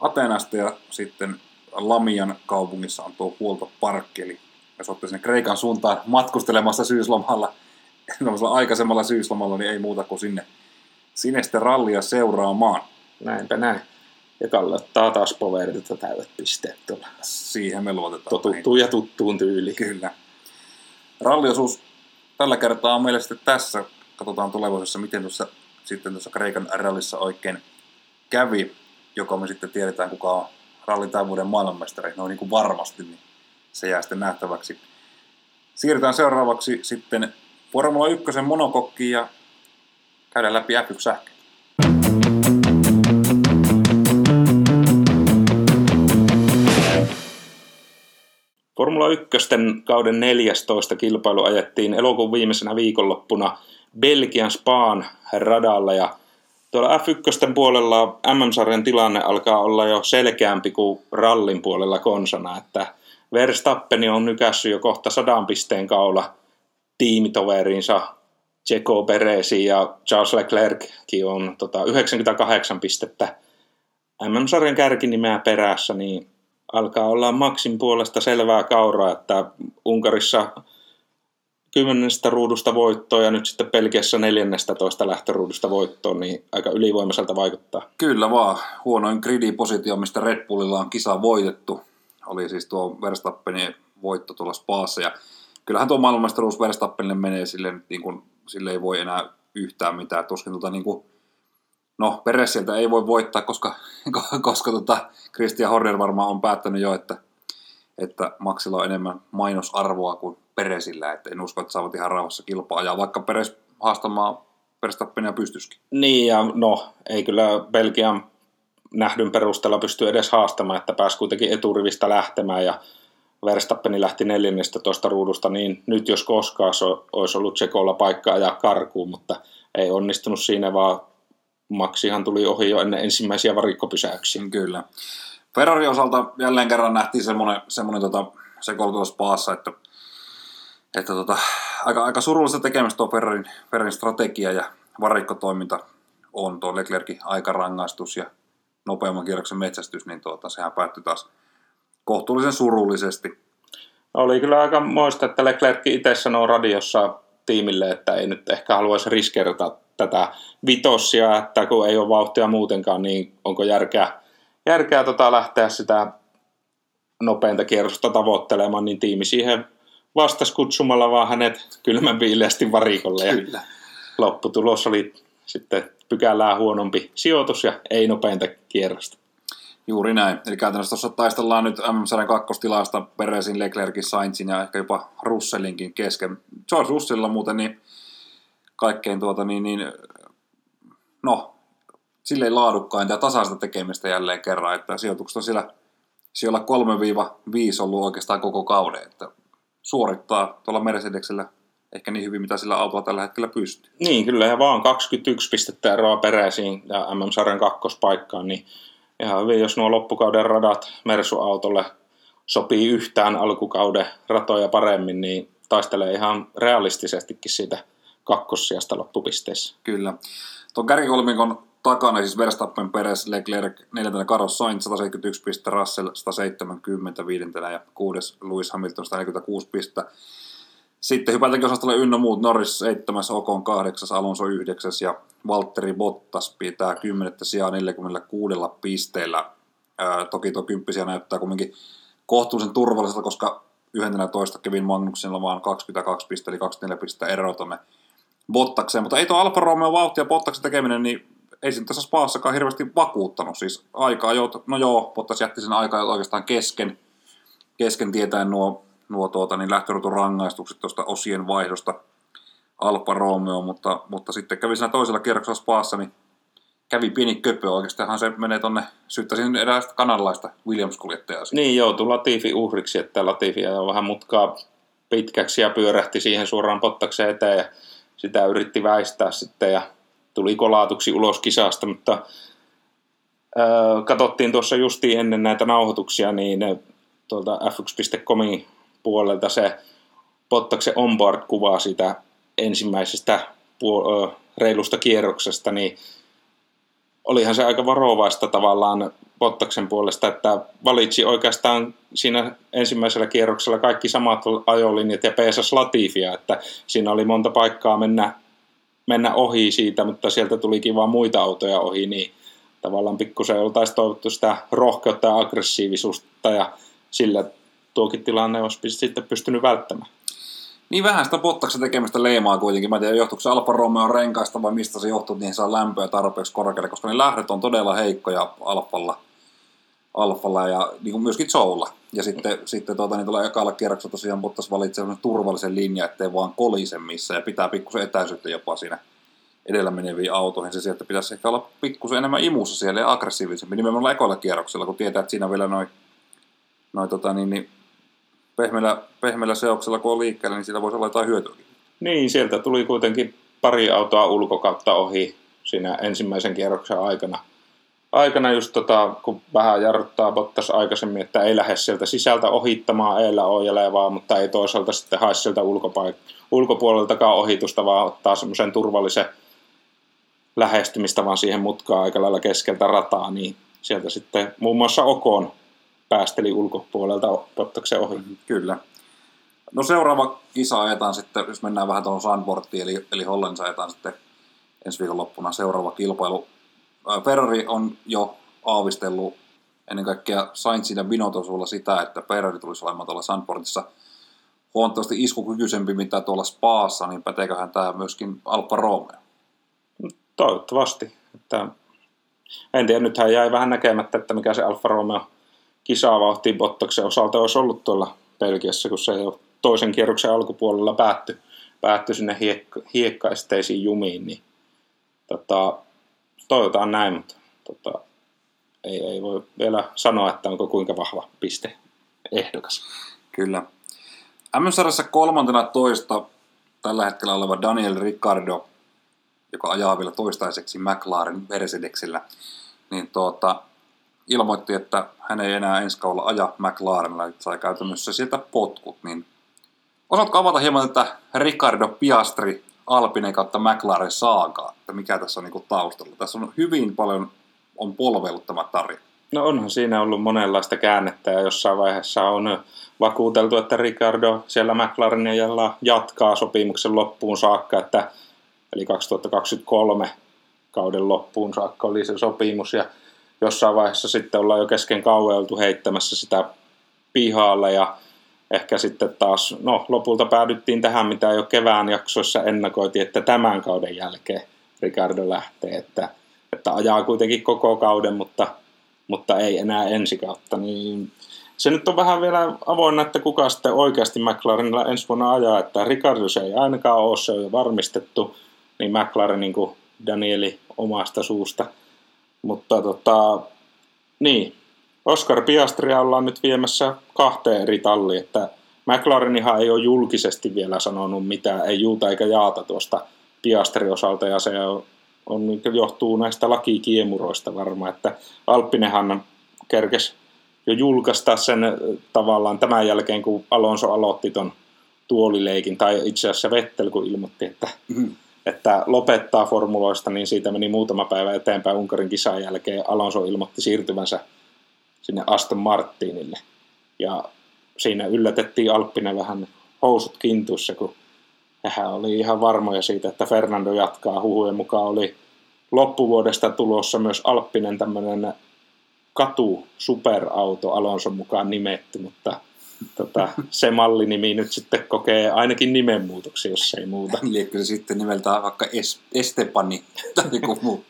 Atenasta ja sitten Lamian kaupungissa on tuo huoltoparkki. Eli jos olette sinne Kreikan suuntaan matkustelemassa syyslomalla, aikaisemmalla syyslomalla, niin ei muuta kuin sinne, sinne sitten rallia seuraamaan. Näinpä näin. Ja Kalle ottaa taas poverilta täydet pisteet tuolla. Siihen me luotetaan. Totuttuun ja tuttuun tyyliin. Kyllä. Ralliosuus tällä kertaa on meillä sitten tässä. Katsotaan tulevaisuudessa, miten tuossa, sitten tuossa Kreikan rallissa oikein kävi, joka me sitten tiedetään, kuka on rallin tämän maailmanmestari. No niin kuin varmasti, niin se jää sitten nähtäväksi. Siirrytään seuraavaksi sitten Formula 1 monokokkiin ja käydään läpi F1-sähköt. Formula 1 kauden 14 kilpailu ajettiin elokuun viimeisenä viikonloppuna Belgian Spaan radalla ja tuolla F1 puolella MM-sarjan tilanne alkaa olla jo selkeämpi kuin rallin puolella konsana, että Verstappen on nykässyt jo kohta sadan pisteen kaula tiimitoveriinsa. Checo Perezin ja Charles Leclerckin on tota, 98 pistettä MM-sarjan kärkinimeä perässä, niin alkaa olla Maxin puolesta selvää kauraa, että Unkarissa kymmenestä ruudusta voittoa ja nyt sitten Pelkiässä neljännestä toista lähtöruudusta voittoa, niin aika ylivoimaiselta vaikuttaa. Kyllä vaan. Huonoin gridi-positio, mistä Red Bullilla on kisa voitettu, oli siis tuo Verstappenin voitto tuolla Spaassa. Ja kyllähän tuo maailmanmestaruus Verstappenille menee sille, niin kuin, sille ei voi enää yhtään mitään. Tuskin tuota niin kuin, no Peres sieltä ei voi voittaa, koska, koska tota Christian Horner varmaan on päättänyt jo, että, että Maxilla on enemmän mainosarvoa kuin Peresillä. Että en usko, että saavat ihan rauhassa kilpaa. Ja vaikka Peres haastamaan Verstappenia pystyskin. Niin, ja no, ei kyllä Belgian nähdyn perusteella pysty edes haastamaan, että pääsi kuitenkin eturivistä lähtemään, ja Verstappeni lähti neljännestä tuosta ruudusta, niin nyt jos koskaan olisi ollut Tsekolla paikka ajaa karkuun, mutta ei onnistunut siinä, vaan Maksihan tuli ohi jo ennen ensimmäisiä varikkopysäyksiä. Kyllä. Ferrari osalta jälleen kerran nähtiin semmoinen, semmoinen tota, sekoilutus paassa, että, että tota, aika, aika surullista tekemistä tuo Ferrarin, Ferrarin strategia ja varikkotoiminta on tuo Leclerkin aikarangaistus ja nopeamman kierroksen metsästys, niin tuota, sehän päättyi taas kohtuullisen surullisesti. Oli kyllä aika moista, että Leclerc itse sanoo radiossa tiimille, että ei nyt ehkä haluaisi riskeerata tätä vitossia, että kun ei ole vauhtia muutenkaan, niin onko järkeä, järkeä tota lähteä sitä nopeinta kierrosta tavoittelemaan, niin tiimi siihen vastasi kutsumalla vaan hänet kylmän viileästi varikolle. Ja Kyllä. lopputulos oli sitten pykälää huonompi sijoitus ja ei nopeinta kierrosta. Juuri näin. Eli käytännössä tuossa taistellaan nyt MM-sarjan kakkostilasta Peresin, Leclerkin, Sainzin ja ehkä jopa Russellinkin kesken. George Russellilla muuten niin kaikkein tuota niin, niin no, silleen laadukkainta ja tasaista tekemistä jälleen kerran, että sijoitukset on siellä, siellä 3-5 ollut oikeastaan koko kauden, että suorittaa tuolla Mercedesellä ehkä niin hyvin, mitä sillä autolla tällä hetkellä pystyy. Niin, kyllä, ja vaan 21 pistettä eroa peräisiin ja MM-sarjan kakkospaikkaan, niin ihan hyvin, jos nuo loppukauden radat Mersu-autolle sopii yhtään alkukauden ratoja paremmin, niin taistelee ihan realistisestikin siitä kakkossijasta loppupisteissä. Kyllä. Tuon kärkikolmikon takana siis Verstappen, Perez, Leclerc, neljäntenä Carlos Sainz 171 pistettä, Russell 170 viidentenä ja kuudes Lewis Hamilton 146 pistettä. Sitten hypätäänkin osastolle ynnä muut, Norris 7, Ocon 8, Alonso 9 ja Valtteri Bottas pitää 10 sijaa 46 pisteellä. Ää, toki tuo kymppisiä näyttää kuitenkin kohtuullisen turvalliselta, koska 11 Kevin Magnussilla vaan 22 pistettä, eli 24 pistettä eroa tuonne Bottakseen, mutta ei tuo Alfa Romeo vauhtia Bottaksen tekeminen, niin ei siinä tässä Spaassakaan hirveästi vakuuttanut. Siis aikaa jo, no joo, Bottas jätti sen aikaa oikeastaan kesken, kesken tietäen nuo, nuo tuota, niin lähtörutun rangaistukset tuosta osien vaihdosta Alfa Romeo, mutta, mutta sitten kävi siinä toisella kierroksella Spaassa, niin kävi pieni köpö oikeastaan, se menee tonne, syyttäisin eräästä kanadalaista Williams-kuljettajaa. Niin joutui Latifi uhriksi, että Latifi jo vähän mutkaa pitkäksi ja pyörähti siihen suoraan Pottakseen eteen ja sitä yritti väistää sitten ja tuli kolaatuksi ulos kisasta, mutta ää, katsottiin tuossa justiin ennen näitä nauhoituksia, niin tuolta f1.comin puolelta se Pottaksen onboard-kuva siitä ensimmäisestä puol- reilusta kierroksesta, niin olihan se aika varovaista tavallaan Bottaksen puolesta, että valitsi oikeastaan siinä ensimmäisellä kierroksella kaikki samat ajolinjat ja peesas Latifia, että siinä oli monta paikkaa mennä, mennä ohi siitä, mutta sieltä tulikin vaan muita autoja ohi, niin tavallaan pikkusen oltaisiin toivottu sitä rohkeutta ja aggressiivisuutta ja sillä tuokin tilanne olisi sitten pystynyt välttämään. Niin vähän sitä Bottaksen tekemistä leimaa kuitenkin. Mä en tiedä, johtuuko se Alfa Romeo renkaista vai mistä se johtuu, niin saa lämpöä tarpeeksi korkealle, koska ne lähdöt on todella heikkoja Alfalla, Alfalla ja niin kuin myöskin Zoulla. Ja sitten, sitten tuota, niin tulee ekalla kierroksella tosiaan Bottas valitsee turvallisen linjan, ettei vaan kolise missä ja pitää pikkusen etäisyyttä jopa siinä edellä meneviin autoihin. Se sieltä pitäisi ehkä olla pikkusen enemmän imussa siellä ja aggressiivisempi nimenomaan ekoilla kierroksella, kun tietää, että siinä vielä noin noi, tota, niin, niin, pehmeällä, pehmeällä seoksella, kun on liikkeellä, niin siitä voisi olla jotain hyötyä. Niin, sieltä tuli kuitenkin pari autoa ulkokautta ohi siinä ensimmäisen kierroksen aikana. Aikana just tota, kun vähän jarruttaa Bottas aikaisemmin, että ei lähde sieltä sisältä ohittamaan eellä ojelevaa, mutta ei toisaalta sitten hae sieltä ulkopaik- ulkopuoleltakaan ohitusta, vaan ottaa semmoisen turvallisen lähestymistä vaan siihen mutkaan aika lailla keskeltä rataa, niin sieltä sitten muun muassa Okon päästeli ulkopuolelta Bottaksen ohi. Mm-hmm, kyllä. No seuraava kisa ajetaan sitten, jos mennään vähän tuohon Sandbortiin, eli, eli Hollannissa ajetaan sitten ensi viikon loppuna seuraava kilpailu. Ferrari on jo aavistellut ennen kaikkea Sainzin ja Binotosulla sitä, että Ferrari tulisi olemaan tuolla Sandportissa huomattavasti iskukykyisempi mitä tuolla Spaassa, niin päteeköhän tämä myöskin Alfa Romeo? Toivottavasti. Että en tiedä, nythän jäi vähän näkemättä, että mikä se Alfa Romeo kisavauhti Bottaksen osalta olisi ollut tuolla Belgiassa, kun se jo toisen kierroksen alkupuolella päättyi, päättyi sinne hiekka, hiekkaesteisiin jumiin, niin tota, toivotaan näin, mutta tota, ei, ei voi vielä sanoa, että onko kuinka vahva piste ehdokas. Kyllä. MS-sarjassa kolmantena toista tällä hetkellä oleva Daniel Ricciardo, joka ajaa vielä toistaiseksi McLaren Mercedesillä, niin tuota, ilmoitti, että hän ei enää ensi kaudella aja McLarenilla, että sai käytännössä sieltä potkut, niin osaatko avata hieman tätä Ricardo Piastri Alpinen kautta McLaren saakaa, että mikä tässä on niin taustalla? Tässä on hyvin paljon on polvellut tämä tarina. No onhan siinä ollut monenlaista käännettä ja jossain vaiheessa on vakuuteltu, että Ricardo siellä McLarenilla jatkaa sopimuksen loppuun saakka, että eli 2023 kauden loppuun saakka oli se sopimus ja jossain vaiheessa sitten ollaan jo kesken kaueltu heittämässä sitä pihalle ja ehkä sitten taas, no lopulta päädyttiin tähän, mitä jo kevään jaksoissa ennakoitiin, että tämän kauden jälkeen Ricardo lähtee, että, että ajaa kuitenkin koko kauden, mutta, mutta ei enää ensi kautta, niin se nyt on vähän vielä avoinna, että kuka sitten oikeasti McLarenilla ensi vuonna ajaa, että Ricardo se ei ainakaan ole, se on jo varmistettu, niin McLaren niin kuin Danieli omasta suusta. Mutta tota, niin, Oscar Piastria ollaan nyt viemässä kahteen eri talliin, että McLarenihan ei ole julkisesti vielä sanonut mitään, ei juuta eikä jaata tuosta Piastri osalta, ja se on, on, johtuu näistä lakikiemuroista varmaan, että Alppinehan kerkes jo julkaista sen tavallaan tämän jälkeen, kun Alonso aloitti ton tuolileikin, tai itse asiassa Vettel, kun ilmoitti, että, mm. että lopettaa formuloista, niin siitä meni muutama päivä eteenpäin Unkarin kisan jälkeen. Alonso ilmoitti siirtyvänsä sinne Aston Martinille. Ja siinä yllätettiin Alppinen vähän housut kintuissa, kun hän oli ihan varmoja siitä, että Fernando jatkaa. Huhujen mukaan oli loppuvuodesta tulossa myös Alppinen tämmöinen katu superauto Alonson mukaan nimetty, mutta tota, se mallinimi nyt sitten kokee ainakin nimenmuutoksia, jos ei muuta. Liekö se sitten nimeltään vaikka es- Estepani tai joku muu?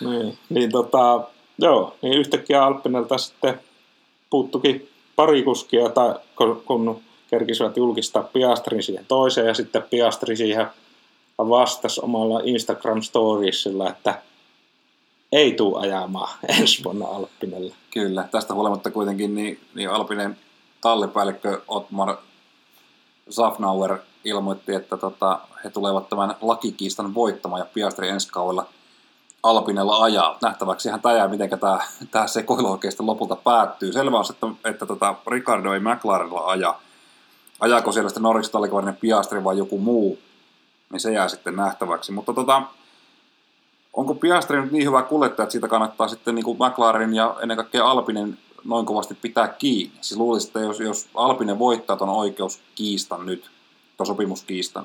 niin, niin tota, joo, niin yhtäkkiä Alppinelta sitten puuttukin pari kuskia, tai kun kerkisivät julkistaa Piastrin siihen toiseen, ja sitten Piastri siihen vastasi omalla Instagram-storiesilla, että ei tule ajamaan ensi vuonna Alppinella. Kyllä, tästä huolimatta kuitenkin niin, niin Alpinen tallipäällikkö Otmar Safnauer ilmoitti, että tota, he tulevat tämän lakikiistan voittamaan ja Piastri ensi kaudella Alpinella ajaa. Nähtäväksi hän tämä miten tämä, tämä sekoilu oikeasti lopulta päättyy. Selvä on, että, että tota, Ricardo ei McLarenilla aja. Ajaako siellä sitten Norris Tallikarinen Piastri vai joku muu, niin se jää sitten nähtäväksi. Mutta tota, onko Piastri nyt niin hyvä kuljettaja, että siitä kannattaa sitten niin kuin McLaren ja ennen kaikkea Alpinen noin kovasti pitää kiinni? Siis luulisin, että jos, jos Alpinen voittaa tuon oikeuskiistan nyt, tuon sopimuskiistan,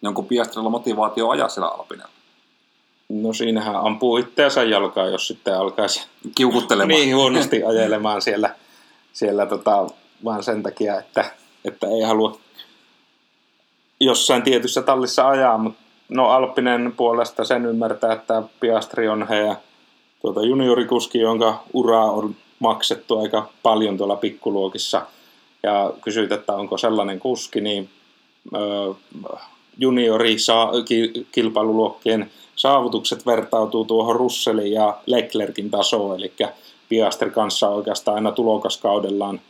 niin onko Piastrilla motivaatio ajaa siellä Alpinella? No siinähän ampuu itseänsä jalkaa, jos sitten alkaisi kiukuttelemaan. niin huonosti ajelemaan siellä, siellä tota, vaan sen takia, että, että ei halua jossain tietyssä tallissa ajaa, mutta no Alppinen puolesta sen ymmärtää, että Piastri on heidän tuota juniorikuski, jonka uraa on maksettu aika paljon tuolla pikkuluokissa. Ja kysyit, että onko sellainen kuski, niin ö, juniori saa, ki, kilpailuluokkien saavutukset vertautuu tuohon Russellin ja Leclerkin tasoon, eli Piastri kanssa oikeastaan aina tulokaskaudellaan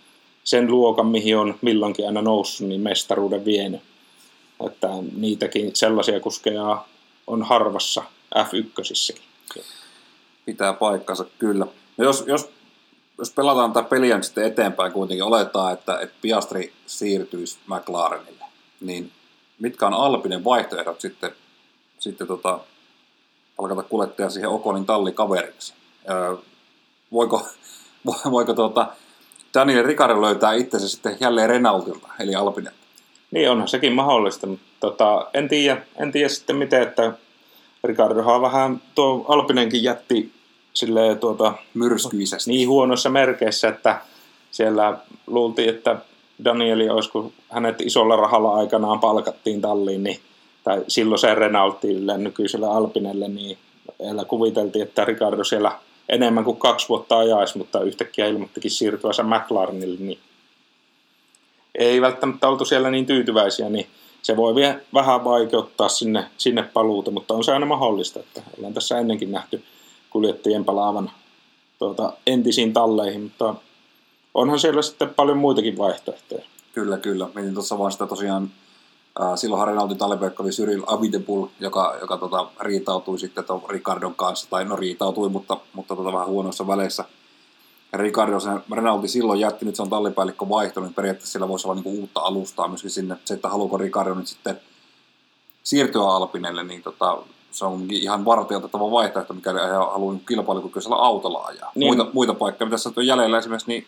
sen luokan, mihin on milloinkin aina noussut, niin mestaruuden vienyt. Että niitäkin sellaisia kuskeja on harvassa F1. Pitää paikkansa, kyllä. No jos, jos, jos pelataan tätä peliä sitten eteenpäin kuitenkin, oletaan, että, että Piastri siirtyisi McLarenille, niin mitkä on Alpinen vaihtoehdot sitten, sitten tota, palkata kuljettaja siihen Okonin tallikaveriksi? Öö, voiko, voiko tuota, Daniel Ricciardo löytää itsensä sitten jälleen Renaultilta, eli Alpinen? Niin onhan sekin mahdollista, mutta tota, en, tiedä, en tiedä sitten miten, että Ricardohan vähän tuo Alpinenkin jätti silleen, tuota, myrskyisesti. Niin huonoissa merkeissä, että siellä luultiin, että Danieli olisi, kun hänet isolla rahalla aikanaan palkattiin talliin, niin, tai silloin se Renaultille, nykyiselle Alpinelle, niin kuviteltiin, että Ricardo siellä enemmän kuin kaksi vuotta ajaisi, mutta yhtäkkiä ilmoittikin siirtyänsä McLarenille, niin ei välttämättä oltu siellä niin tyytyväisiä, niin se voi vielä vähän vaikeuttaa sinne, sinne paluuta, mutta on se aina mahdollista, että ollaan tässä ennenkin nähty kuljettajien palaavan tuota, entisiin talleihin, mutta onhan siellä sitten paljon muitakin vaihtoehtoja. Kyllä, kyllä. Mietin tuossa vaan sitä tosiaan, äh, silloin Renaldi tallipaikka oli Cyril Abitebul, joka, joka tota, riitautui sitten tuon Ricardon kanssa, tai no riitautui, mutta, mutta tota, vähän huonoissa väleissä. Ricardo, sen Renaldi silloin jätti, nyt se on tallipäällikkö vaihtunut, niin periaatteessa sillä voisi olla niinku uutta alustaa myöskin sinne. Se, että haluuko Ricardo nyt sitten siirtyä Alpinelle, niin tota, se on ihan vartioitettava vaihtoehto, mikäli haluaa kilpailukykyisellä autolla ajaa. Niin. Muita, muita paikkoja, mitä tässä on jäljellä esimerkiksi, niin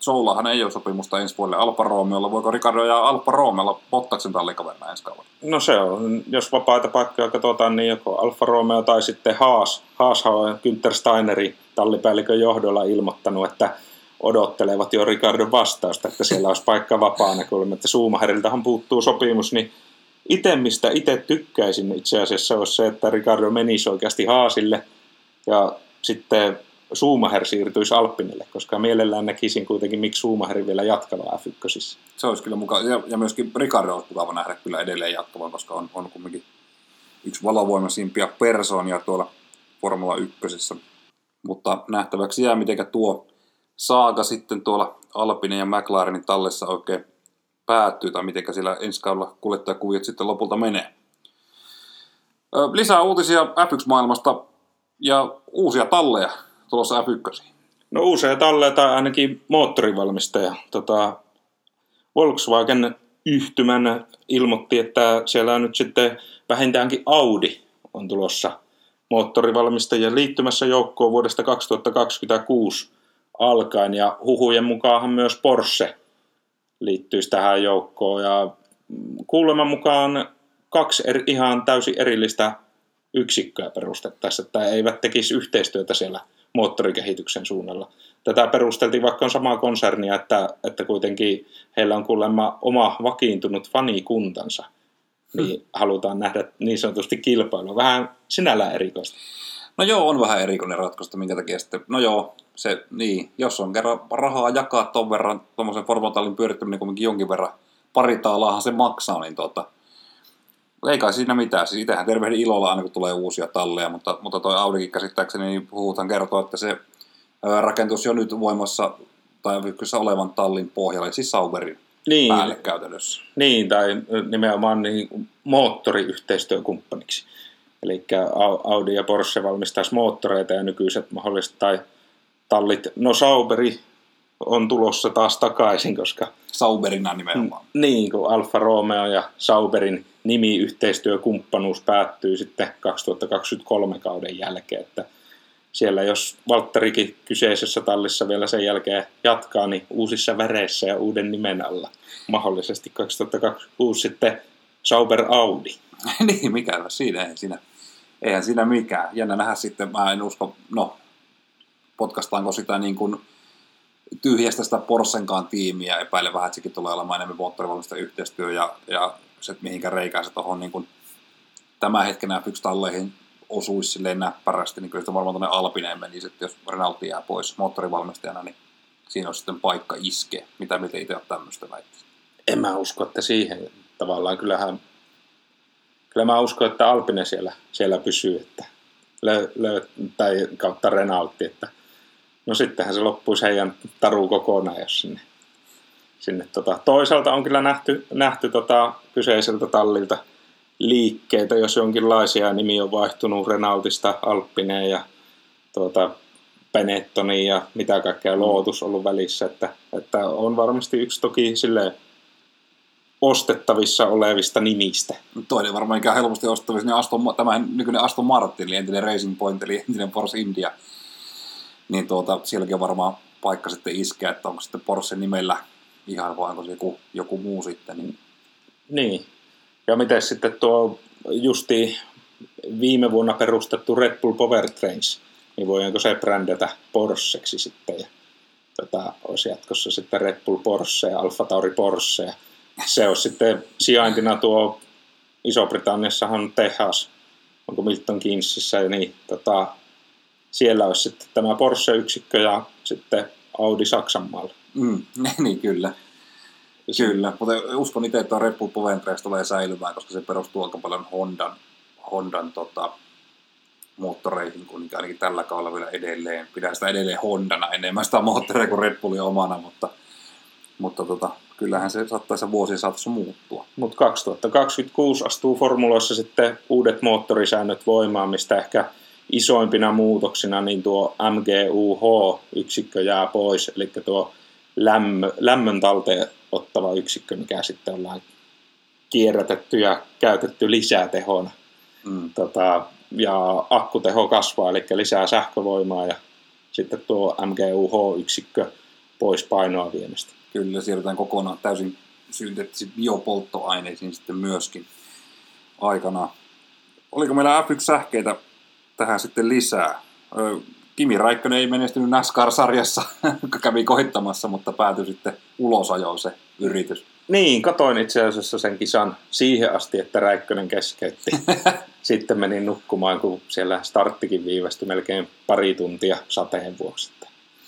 Zoulahan ei ole sopimusta ensi vuodelle Alfa Romeolla. Voiko Ricardo ja Alfa Romeolla Bottaksen tallikaverina ensi kaudella? No se on, jos vapaita paikkoja katsotaan, niin joko Alfa Romeo tai sitten Haas. Haas on Günther Steineri tallipäällikön johdolla ilmoittanut, että odottelevat jo Ricardon vastausta, että siellä olisi paikka vapaana. Kuulemma, että Suumaheriltahan puuttuu sopimus, niin itse mistä itse tykkäisin itse asiassa olisi se, että Ricardo menisi oikeasti Haasille ja sitten Suumaher siirtyisi Alppinille, koska mielellään näkisin kuitenkin, miksi Suumaher vielä jatkava f Se olisi kyllä mukava, ja, ja myöskin Ricardo olisi mukava nähdä kyllä edelleen jatkavan, koska on, on kuitenkin yksi valovoimaisimpia persoonia tuolla Formula 1. Mutta nähtäväksi jää, miten tuo saaga sitten tuolla Alpinen ja McLarenin tallessa oikein päättyy, tai miten siellä ensi kaudella kuljettajakuviot sitten lopulta menee. Lisää uutisia F1-maailmasta ja uusia talleja tulossa F1? No uusia talleja tai ainakin moottorivalmistaja. Tota, Volkswagen yhtymän ilmoitti, että siellä on nyt sitten vähintäänkin Audi on tulossa moottorivalmistajien liittymässä joukkoon vuodesta 2026 alkaen. Ja huhujen mukaan myös Porsche liittyisi tähän joukkoon. Ja kuuleman mukaan kaksi eri, ihan täysin erillistä yksikköä perustettaisiin, että eivät tekisi yhteistyötä siellä moottorikehityksen suunnalla. Tätä perusteltiin, vaikka on samaa konsernia, että, että kuitenkin heillä on kuulemma oma vakiintunut fanikuntansa. Niin hmm. halutaan nähdä niin sanotusti kilpailua. Vähän sinällään erikoista. No joo, on vähän erikoinen ratkaisu, minkä takia sitten, no joo, se, niin, jos on kerran rahaa jakaa ton verran, tuommoisen formatallin pyörittäminen kuitenkin jonkin verran, pari taalaahan se maksaa, niin tota, ei kai siinä mitään. Siis itsehän tervehdin ilolla aina, kun tulee uusia talleja, mutta, mutta toi Audikin käsittääkseni niin puhutaan kertoa, että se rakentus jo nyt voimassa tai ykkössä olevan tallin pohjalle, siis Sauberin niin, päälle käytännössä. Niin, tai nimenomaan niin moottoriyhteistyökumppaniksi. Eli Audi ja Porsche valmistaisi moottoreita ja nykyiset mahdolliset tai tallit. No Sauberi on tulossa taas takaisin, koska... Sauberina nimenomaan. Niin, kun Alfa Romeo ja Sauberin nimi-yhteistyökumppanuus päättyy sitten 2023 kauden jälkeen, että siellä jos Valtterikin kyseisessä tallissa vielä sen jälkeen jatkaa, niin uusissa väreissä ja uuden nimen alla. Mahdollisesti 2026 sitten Sauber Audi. niin, mikä siinä, ei siinä, eihän siinä mikään. Jännä nähdä sitten, mä en usko, no, potkastaanko sitä niin kuin tyhjästä sitä Porsenkaan tiimiä, epäilen vähän, että sekin tulee olemaan enemmän moottorivalmista yhteistyö ja, ja se, että mihinkä reikään se tuohon niin tämän hetken F1-talleihin osuisi silleen näppärästi, niin kyllä se varmaan tuonne Alpineen menisi, että jos Renaulti jää pois moottorivalmistajana, niin siinä on sitten paikka iske. Mitä mitä itse olet tämmöistä väittäisi? En mä usko, että siihen tavallaan kyllähän, kyllä mä uskon, että Alpine siellä, siellä pysyy, että lö, lö, tai kautta Renaultti, että no sittenhän se loppuisi heidän taru kokonaan, jos sinne sinne tota. Toisaalta on kyllä nähty, nähty tota kyseiseltä tallilta liikkeitä, jos jonkinlaisia nimi on vaihtunut Renaultista Alppineen ja tuota, Benettoni ja mitä kaikkea Lotus ollut välissä, että, että on varmasti yksi toki sille ostettavissa olevista nimistä. Toinen varmaan mikä helposti ostettavissa, niin Aston, tämä nykyinen Aston Martin, eli entinen Racing Point, eli entinen Porsche India, niin tuota, sielläkin on varmaan paikka sitten iskeä, että onko sitten Porsche nimellä ihan vaan onko se joku, joku muu sitten. Niin... niin. Ja miten sitten tuo justi viime vuonna perustettu Red Bull Powertrains, niin voidaanko se brändätä Porscheksi sitten ja tota, olisi jatkossa sitten Red Bull Porsche ja Alfa Tauri Porsche ja se on sitten sijaintina tuo Iso-Britanniassahan tehas, onko Milton Keynesissä, niin tota, siellä olisi sitten tämä Porsche-yksikkö ja sitten Audi Saksan maalla. Mm, niin kyllä. Kyllä, mutta uskon itse, että Red Bull Poventrex tulee säilymään, koska se perustuu aika paljon Hondan, Hondan tota, moottoreihin, kun ainakin tällä kaudella vielä edelleen. Pidän sitä edelleen Hondana enemmän sitä moottoreja kuin Red Bullin omana, mutta, mutta tota, kyllähän se saattaisi vuosien saatossa muuttua. Mutta 2026 astuu formuloissa sitten uudet moottorisäännöt voimaan, mistä ehkä isoimpina muutoksina niin tuo MGUH-yksikkö jää pois, eli tuo lämmö, lämmön talteen ottava yksikkö, mikä sitten ollaan kierrätetty ja käytetty lisää tehona. Mm. Tota, ja akkuteho kasvaa, eli lisää sähkövoimaa ja sitten tuo MGUH-yksikkö pois painoa viemästä. Kyllä, siirrytään kokonaan täysin synteettisiin biopolttoaineisiin sitten myöskin aikana. Oliko meillä F1-sähkeitä tähän sitten lisää? Kimi Räikkönen ei menestynyt NASCAR-sarjassa, joka kävi kohittamassa, mutta päätyi sitten ulosajoon se yritys. Niin, katoin itse asiassa sen kisan siihen asti, että Räikkönen keskeytti. Sitten menin nukkumaan, kun siellä starttikin viivästyi melkein pari tuntia sateen vuoksi.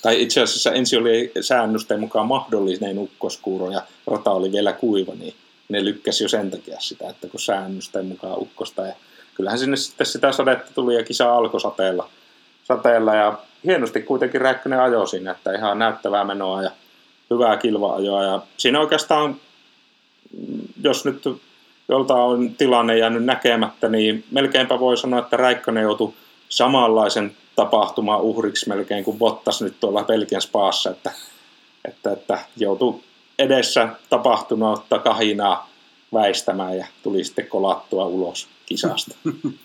Tai itse asiassa ensin oli säännösten mukaan mahdollinen ukkoskuuro ja rata oli vielä kuiva, niin ne lykkäsi jo sen takia sitä, että kun säännösten mukaan ukkosta. Ja kyllähän sinne sitten sitä sadetta tuli ja kisa alkoi sateella. sateella ja hienosti kuitenkin Räikkönen ajoi siinä, että ihan näyttävää menoa ja hyvää kilva-ajoa. Ja siinä oikeastaan, jos nyt jolta on tilanne jäänyt näkemättä, niin melkeinpä voi sanoa, että Räikkönen joutui samanlaisen tapahtuman uhriksi melkein kuin Bottas nyt tuolla Belgian spaassa, että, että, että joutui edessä tapahtunutta kahinaa väistämään ja tuli sitten kolattua ulos kisasta.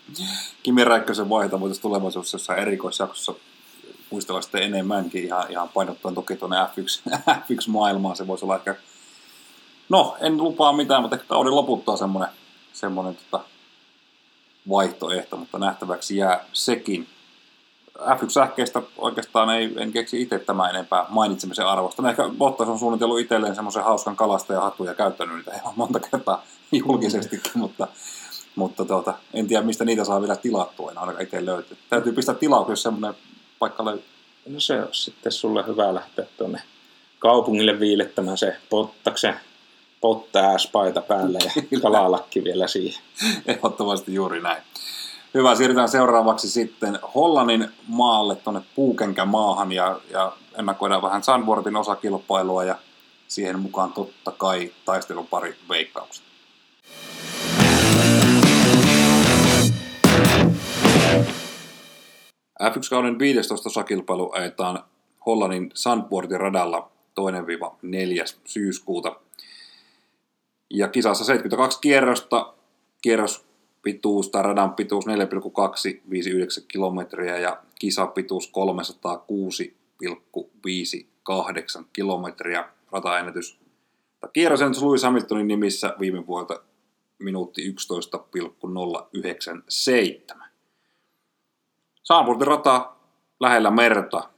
Kimi Räikkösen vaiheita voitaisiin tulevaisuudessa jossain erikoisjaksossa muistella sitten enemmänkin ihan, ihan painottaen toki tuonne F1, F1-maailmaan. Se voisi olla ehkä No, en lupaa mitään, mutta ehkä taudin loputtaa semmoinen, semmoinen tota, vaihtoehto, mutta nähtäväksi jää sekin. F1-sähkeistä oikeastaan ei, en keksi itse tämä enempää mainitsemisen arvosta. Ehkä Bottas on suunnitellut itselleen semmoisen hauskan kalasta ja käyttänyt niitä ihan monta kertaa julkisestikin, mutta, mutta tuota, en tiedä mistä niitä saa vielä tilattua, en ainakaan itse löytyy. Täytyy pistää tilaukseen, jos semmoinen paikka löytyy. No se on sitten sulle hyvä lähteä tuonne kaupungille viilettämään se Bottaksen potta-paita päälle ja kalalakki vielä siihen. Ehdottomasti juuri näin. Hyvä, siirrytään seuraavaksi sitten Hollannin maalle tuonne Puukenkä maahan ja, ja ennakoidaan vähän Sandbortin osakilpailua ja siihen mukaan totta kai taistelun pari veikkaukset. F1-kauden 15 osakilpailu ajetaan Hollannin Sandbortin radalla 2-4. syyskuuta ja kisassa 72 kierrosta, kierrospituus tai radan pituus 4,259 kilometriä ja kisapituus 306,58 kilometriä. Rataennätys kierrosennätys Louis Hamiltonin nimissä viime vuodelta minuutti 11,097. Saapurti rata lähellä merta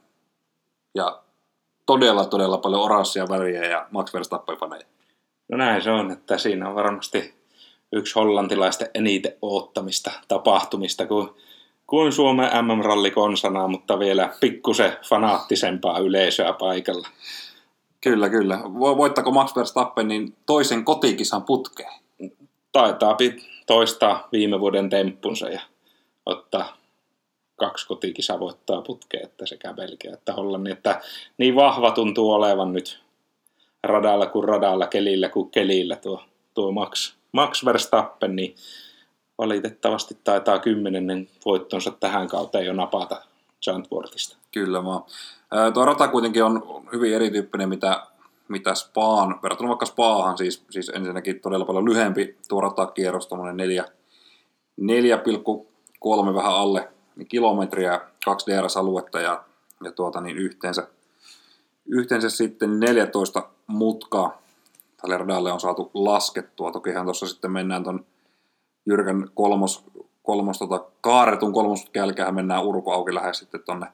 ja todella todella paljon oranssia väriä ja Max Verstappen faneja. No näin se on, että siinä on varmasti yksi hollantilaisten eniten oottamista tapahtumista kuin, kuin Suomen MM-ralli konsanaa, mutta vielä pikkusen fanaattisempaa yleisöä paikalla. Kyllä, kyllä. Voittako Max Verstappen niin toisen kotikisan putkeen? Taitaa toistaa viime vuoden temppunsa ja ottaa kaksi kotikisaa voittaa putkeen, että sekä Belgia että Hollanni. Että niin vahva tuntuu olevan nyt radalla kuin radalla, kelillä kuin kelillä tuo, tuo Max, Max Verstappen, niin valitettavasti taitaa kymmenennen voittonsa tähän kauteen jo napata Zandvoortista. Kyllä vaan. Tuo rata kuitenkin on hyvin erityyppinen, mitä, mitä Spaan, verrattuna vaikka Spaahan, siis, siis ensinnäkin todella paljon lyhempi tuo ratakierros, tuommoinen 4,3 vähän alle kilometriä, kaksi DRS-aluetta ja, ja tuota, niin yhteensä, yhteensä sitten 14 mutkaa tälle radalle on saatu laskettua. Tokihan tuossa sitten mennään tuon Jyrkän kolmos, kolmos tota, kaaretun kolmos jälkeen mennään urku auki lähes sitten tuonne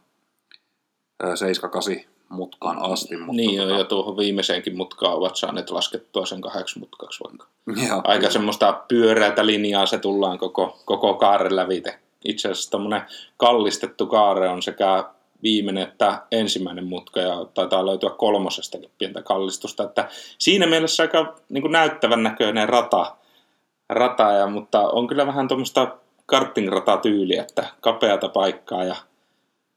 7-8 mutkaan asti. Mutta niin tota... ja tuohon viimeiseenkin mutkaan ovat saaneet laskettua sen kahdeksan mutkaksi vaikka. Joo, Aika kyllä. semmoista pyöreätä linjaa se tullaan koko, koko kaaren lävite. Itse asiassa tämmöinen kallistettu kaare on sekä viimeinen että ensimmäinen mutka ja taitaa löytyä kolmosestakin pientä kallistusta. Että siinä mielessä aika niin kuin näyttävän näköinen rata, rata ja, mutta on kyllä vähän tuommoista karting-ratatyyliä, että kapeata paikkaa ja,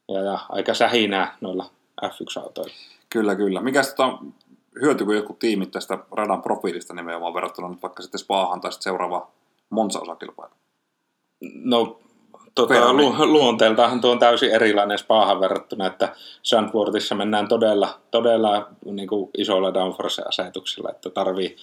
ja, ja aika sähinää noilla F1-autoilla. Kyllä, kyllä. Mikäs tota, hyötyykö joku tiimit tästä radan profiilista nimenomaan verrattuna nyt vaikka sitten Spaahan tai sitten seuraava Monza-osakilpailu? No tota, lu, luonteeltahan tuo on täysin erilainen Spaahan verrattuna, että Sandworthissa mennään todella, todella niin kuin isolla downforce-asetuksilla, että tarvii,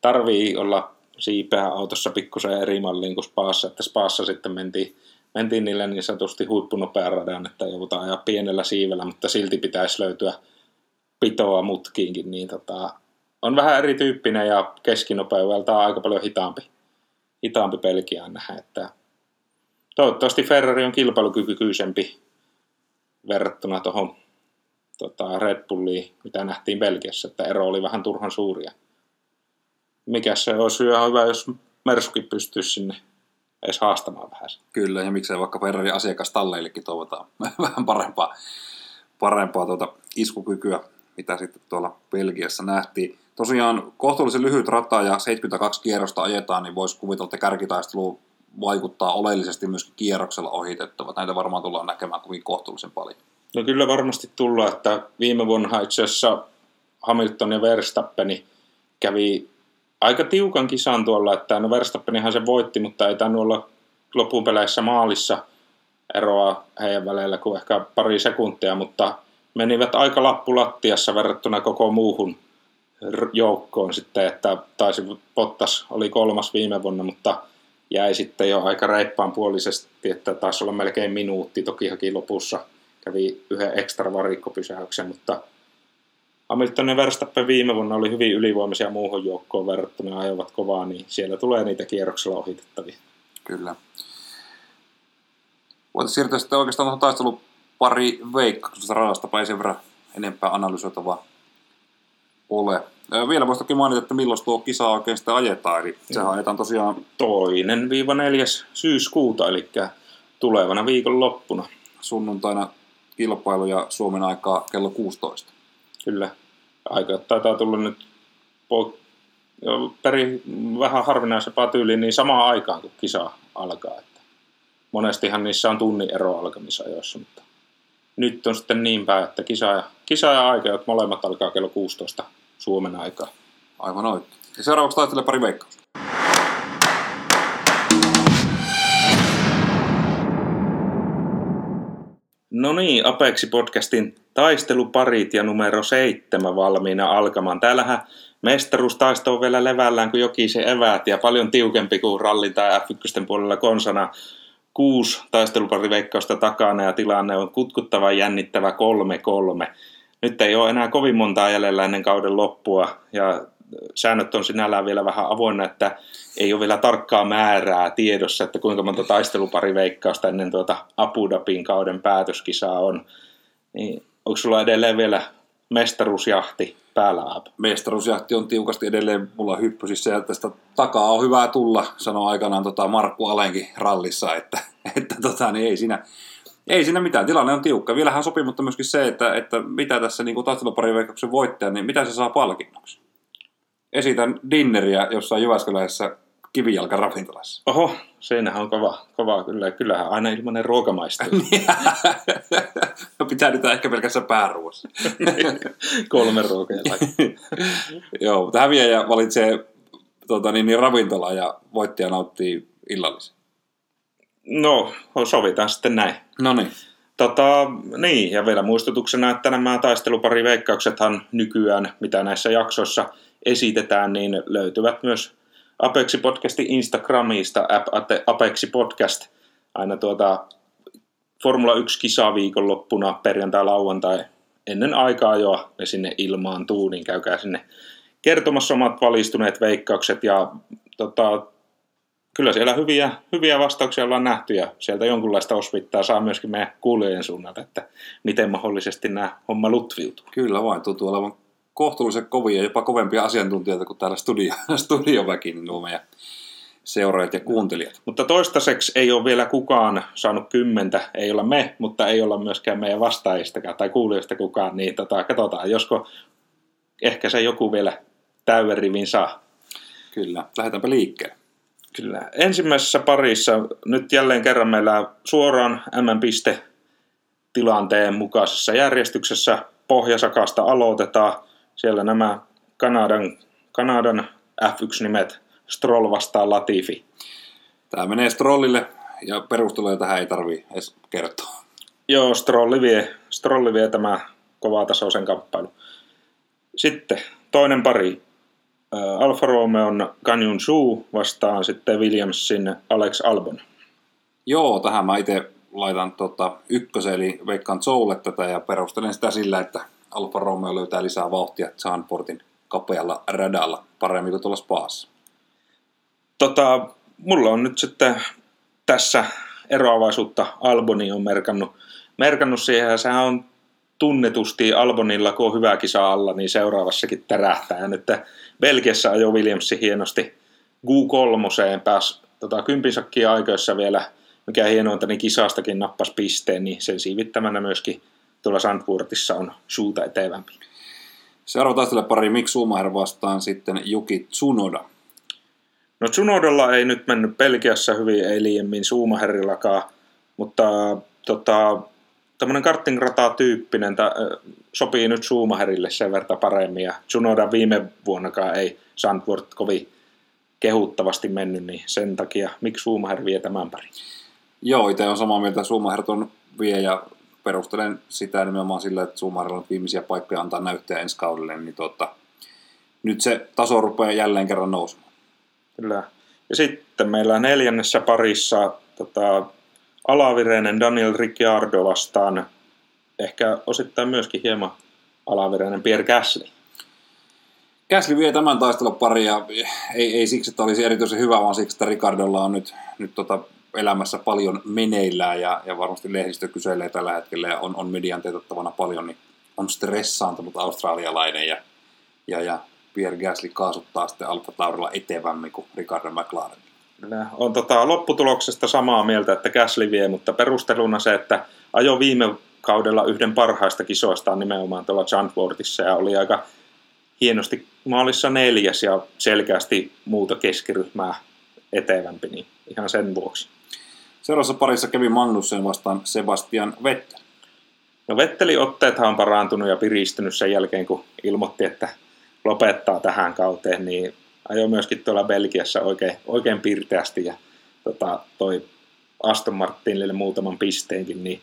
tarvii olla siipeä autossa pikkusen eri malliin kuin Spaassa, että Spaassa sitten mentiin, mentiin niille niin sanotusti huippunopean radan, että joudutaan ajaa pienellä siivellä, mutta silti pitäisi löytyä pitoa mutkiinkin, niin tota, on vähän erityyppinen ja keskinopeudelta aika paljon hitaampi, hitaampi pelkiään nähdä, että toivottavasti Ferrari on kilpailukykyisempi verrattuna tuohon tota, Red Bulliin, mitä nähtiin Belgiassa, että ero oli vähän turhan suuria. Mikä se olisi hyvä, jos Mersukin pystyisi sinne edes haastamaan vähän. Kyllä, ja miksei vaikka Ferrari asiakastalleillekin toivotaan vähän parempaa, parempaa tuota iskukykyä, mitä sitten tuolla Belgiassa nähtiin. Tosiaan kohtuullisen lyhyt rata ja 72 kierrosta ajetaan, niin voisi kuvitella, että kärkitaistelu vaikuttaa oleellisesti myöskin kierroksella ohitettavat. Näitä varmaan tullaan näkemään kovin kohtuullisen paljon. No kyllä varmasti tullaan, että viime vuonna itse asiassa Hamilton ja Verstappeni kävi aika tiukan kisan tuolla, että no Verstappenihan se voitti, mutta ei tainnut olla loppupeleissä maalissa eroa heidän välillä kuin ehkä pari sekuntia, mutta menivät aika lappulattiassa verrattuna koko muuhun joukkoon sitten, että taisi Pottas oli kolmas viime vuonna, mutta jäi sitten jo aika reippaan puolisesti, että taisi olla melkein minuutti, toki haki lopussa kävi yhden ekstra varikkopysäyksen, mutta Hamilton ja Verstappen viime vuonna oli hyvin ylivoimaisia muuhun joukkoon verrattuna ja ajoivat kovaa, niin siellä tulee niitä kierroksella ohitettavia. Kyllä. Voitaisiin siirtyä sitten oikeastaan tuohon taistelun pari veikkauksesta radasta, ei sen verran enempää analysoitavaa ole. Vielä voisi toki mainita, että milloin tuo kisa oikein sitten ajetaan, eli sehän ajetaan tosiaan... Toinen viiva neljäs syyskuuta, eli tulevana viikon loppuna. Sunnuntaina kilpailu ja Suomen aikaa kello 16. Kyllä. Aika taitaa tulla nyt po- peri, vähän harvinaisempaa tyyliin niin samaan aikaan, kun kisa alkaa. Että monestihan niissä on tunnin ero alkamisajoissa, mutta nyt on sitten niin päin, että kisa ja, kisa ja aika, että molemmat alkaa kello 16 Suomen aikaa. Aivan oikein. Ja seuraavaksi taistelee pari veikkausta. No niin, Apeksi-podcastin taisteluparit ja numero seitsemän valmiina alkamaan. Täällähän mestaruustaisto on vielä levällään kuin jokisen eväät ja paljon tiukempi kuin rallin tai F1 puolella konsana. Kuusi taistelupariveikkausta takana ja tilanne on kutkuttava jännittävä 3-3 nyt ei ole enää kovin montaa jäljellä ennen kauden loppua ja säännöt on sinällään vielä vähän avoinna, että ei ole vielä tarkkaa määrää tiedossa, että kuinka monta taistelupari-veikkausta ennen tuota Abu Dhabin kauden päätöskisaa on. Niin onko sulla edelleen vielä mestaruusjahti päällä? Mestaruusjahti on tiukasti edelleen mulla hyppysissä ja tästä takaa on hyvä tulla, sanoi aikanaan tota Markku Alenkin rallissa, että, että tota, niin ei siinä ei siinä mitään, tilanne on tiukka. Vielähän sopii, mutta myöskin se, että, että mitä tässä niin taistelupariveikkauksen voittaja, niin mitä se saa palkinnoksi? Esitän dinneriä jossain Jyväskylässä kivijalkaravintolassa. Oho, siinähän on kova, kova kyllä. Kyllähän aina ilmanen ruoka maistuu. no pitää nyt ehkä pelkässä pääruoassa. Kolme ruokaa. Joo, mutta häviäjä valitsee tota, niin, niin ravintola ja voittaja nauttii illallisen. No, sovitaan sitten näin. No niin. Tota, niin, ja vielä muistutuksena, että nämä taistelupariveikkauksethan nykyään, mitä näissä jaksoissa esitetään, niin löytyvät myös Apexi Podcastin Instagramista, Apexi Podcast, aina tuota Formula 1 kisaa viikonloppuna perjantai lauantai ennen aikaa jo ne sinne ilmaantuu, niin käykää sinne kertomassa omat valistuneet veikkaukset ja tota, kyllä siellä hyviä, hyviä vastauksia ollaan nähty ja sieltä jonkunlaista osvittaa saa myöskin meidän kuulijoiden suunnalta, että miten mahdollisesti nämä homma lutviutuu. Kyllä vain, tuntuu olevan kohtuullisen kovia ja jopa kovempia asiantuntijoita kuin täällä studio, studioväki, niin nuo meidän seuraajat ja kuuntelijat. Mutta toistaiseksi ei ole vielä kukaan saanut kymmentä, ei olla me, mutta ei olla myöskään meidän vastaajistakaan tai kuulijoista kukaan, niin tota, katsotaan, josko ehkä se joku vielä täyden rivin saa. Kyllä, lähdetäänpä liikkeelle. Kyllä. Ensimmäisessä parissa nyt jälleen kerran meillä suoraan M-piste tilanteen mukaisessa järjestyksessä pohjasakasta aloitetaan. Siellä nämä Kanadan, Kanadan F1-nimet Stroll vastaan Latifi. Tämä menee Strollille ja perusteluja tähän ei tarvi edes kertoa. Joo, Strolli vie, Strolli vie tämä kovatasoisen kamppailu. Sitten toinen pari. Alfa Romeon Canyon Shu vastaan sitten Williamsin Alex Albon. Joo, tähän mä itse laitan tota, ykkösen, eli veikkaan Zoulle tätä ja perustelen sitä sillä, että Alfa Romeo löytää lisää vauhtia Zandportin kapealla radalla paremmin kuin tuolla Spaassa. Tota, mulla on nyt sitten tässä eroavaisuutta Alboni on merkannut, merkannut siihen, ja sehän on tunnetusti Albonilla, kun on hyvä kisa alla, niin seuraavassakin tärähtää. Nyt Belgiassa ajoi Williamsi hienosti Q3 pääsi tota, kympin aikoissa vielä, mikä hienointa, niin kisastakin nappasi pisteen, niin sen siivittämänä myöskin tuolla Sandburtissa on suuta etevämpi. Seuraava taistele pari Mick Schumacher vastaan sitten Juki Tsunoda. No Tsunodalla ei nyt mennyt Belgiassa hyvin, ei liiemmin Schumacherilla,kaan mutta tota, tämmöinen kartingrata-tyyppinen ta, sopii nyt Schumacherille sen verran paremmin. Ja Tsunoda viime vuonnakaan ei Sandford kovin kehuttavasti mennyt, niin sen takia miksi Schumacher vie tämän parin? Joo, itse on samaa mieltä. Schumacher on vie ja perustelen sitä nimenomaan sillä, että Schumacher on viimeisiä paikkoja antaa näyttää ensi kaudelle, niin tota, nyt se taso rupeaa jälleen kerran nousemaan. Kyllä. Ja sitten meillä neljännessä parissa tota, alavireinen Daniel Ricciardo vastaan ehkä osittain myöskin hieman alavireinen Pierre Gasly. Gasly vie tämän taistelun pari ja ei, ei siksi, että olisi erityisen hyvä, vaan siksi, että Ricardolla on nyt, nyt tota elämässä paljon meneillään ja, ja varmasti lehdistö kyselee tällä hetkellä ja on, on median teetettävänä paljon, niin on stressaantunut australialainen ja, ja, ja Pierre Gasly kaasuttaa sitten Alfa Taurilla etevämmin kuin Ricardo McLaren. On tota, lopputuloksesta samaa mieltä, että Gasly vie, mutta perusteluna se, että ajo viime kaudella yhden parhaista kisoista nimenomaan tuolla Zandvoortissa ja oli aika hienosti maalissa neljäs ja selkeästi muuta keskiryhmää etevämpi, niin ihan sen vuoksi. Seuraavassa parissa kävi Magnussen vastaan Sebastian Vettel. No Vettelin otteethan on parantunut ja piristynyt sen jälkeen, kun ilmoitti, että lopettaa tähän kauteen, niin ajo myöskin tuolla Belgiassa oikein, oikein pirteästi ja tota, toi Aston Martinille muutaman pisteenkin, niin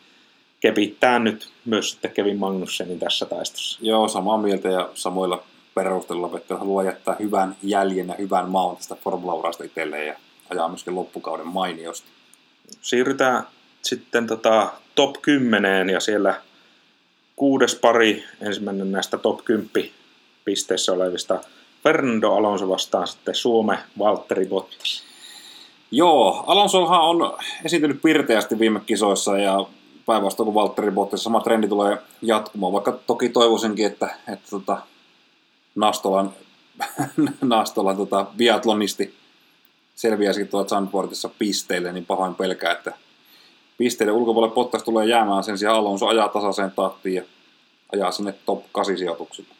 kepittää nyt myös sitten Kevin Magnussenin tässä taistossa. Joo, samaa mieltä ja samoilla perusteella, että haluaa jättää hyvän jäljen ja hyvän maun tästä formulaurasta itselleen ja ajaa myöskin loppukauden mainiosti. Siirrytään sitten tota top 10 ja siellä kuudes pari, ensimmäinen näistä top 10 pisteissä olevista Fernando Alonso vastaan sitten Suome Valtteri Bottas. Joo, Alonsohan on esiintynyt pirteästi viime kisoissa ja päinvastoin kuin Valtteri Bottas, sama trendi tulee jatkumaan, vaikka toki toivoisinkin, että, että tota, Nastolan, Nastolan tota, biatlonisti selviäisikin tuolla Zandvoortissa pisteille, niin pahoin pelkää, että pisteiden ulkopuolelle Bottas tulee jäämään sen sijaan Alonso ajaa tasaiseen tahtiin ja ajaa sinne top 8 sijoituksille.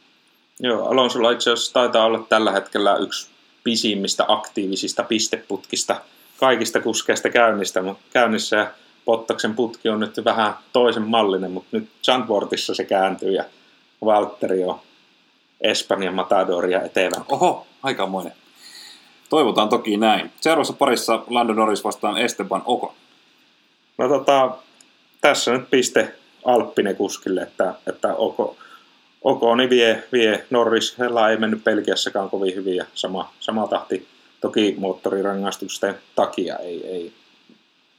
Joo, Alonsolla itse asiassa taitaa olla tällä hetkellä yksi pisimmistä aktiivisista pisteputkista kaikista kuskeista käynnistä, käynnissä ja Pottaksen putki on nyt vähän toisen mallinen, mutta nyt Zandvoortissa se kääntyy ja Valtteri on Espanjan Matadoria eteenpäin. Oho, aikamoinen. Toivotaan toki näin. Seuraavassa parissa Lando Norris vastaan Esteban Oko. No tota, tässä nyt piste Alppinen kuskille, että, että Oko, Okoni vie, vie Norris. Hella ei mennyt Pelkiässäkään kovin hyvin ja sama, sama tahti toki moottorirangaistusten takia ei, ei,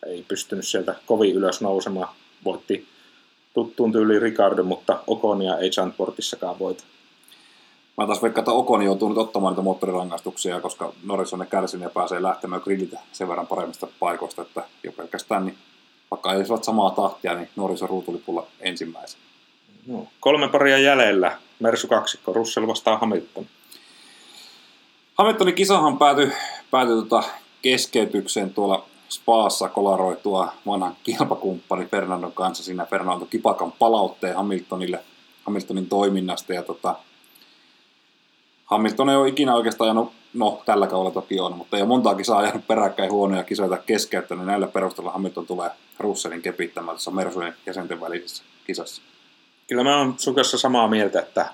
ei pystynyt sieltä kovin ylös nousemaan. Voitti tuttuun tyyliin Ricardo, mutta Okonia ei Zandvoortissakaan voita. Mä taas veikkaan, että Okoni joutuu nyt ottamaan niitä moottorirangaistuksia, koska Norris on ne kärsinyt ja pääsee lähtemään grillitä sen verran paremmista paikoista, että jo pelkästään, niin vaikka ei samaa tahtia, niin Norris on ruutulipulla ensimmäisenä. Kolme paria jäljellä. Mersu kaksikko, Russell vastaa Hamilton. Hamiltonin kisahan päätyi, päätyi tota keskeytykseen tuolla Spaassa kolaroitua vanhan kilpakumppani Fernandon kanssa siinä Fernando Kipakan palautteen Hamiltonille, Hamiltonin toiminnasta ja tota, Hamilton ei ole ikinä oikeastaan ajanut, no tällä kaudella toki on, mutta ei ole montaakin saa ajanut peräkkäin huonoja kisoja keskeyttänyt, näillä perusteella Hamilton tulee Russellin kepittämään tuossa Mersujen jäsenten välisessä kisassa. Kyllä mä oon sun kanssa samaa mieltä, että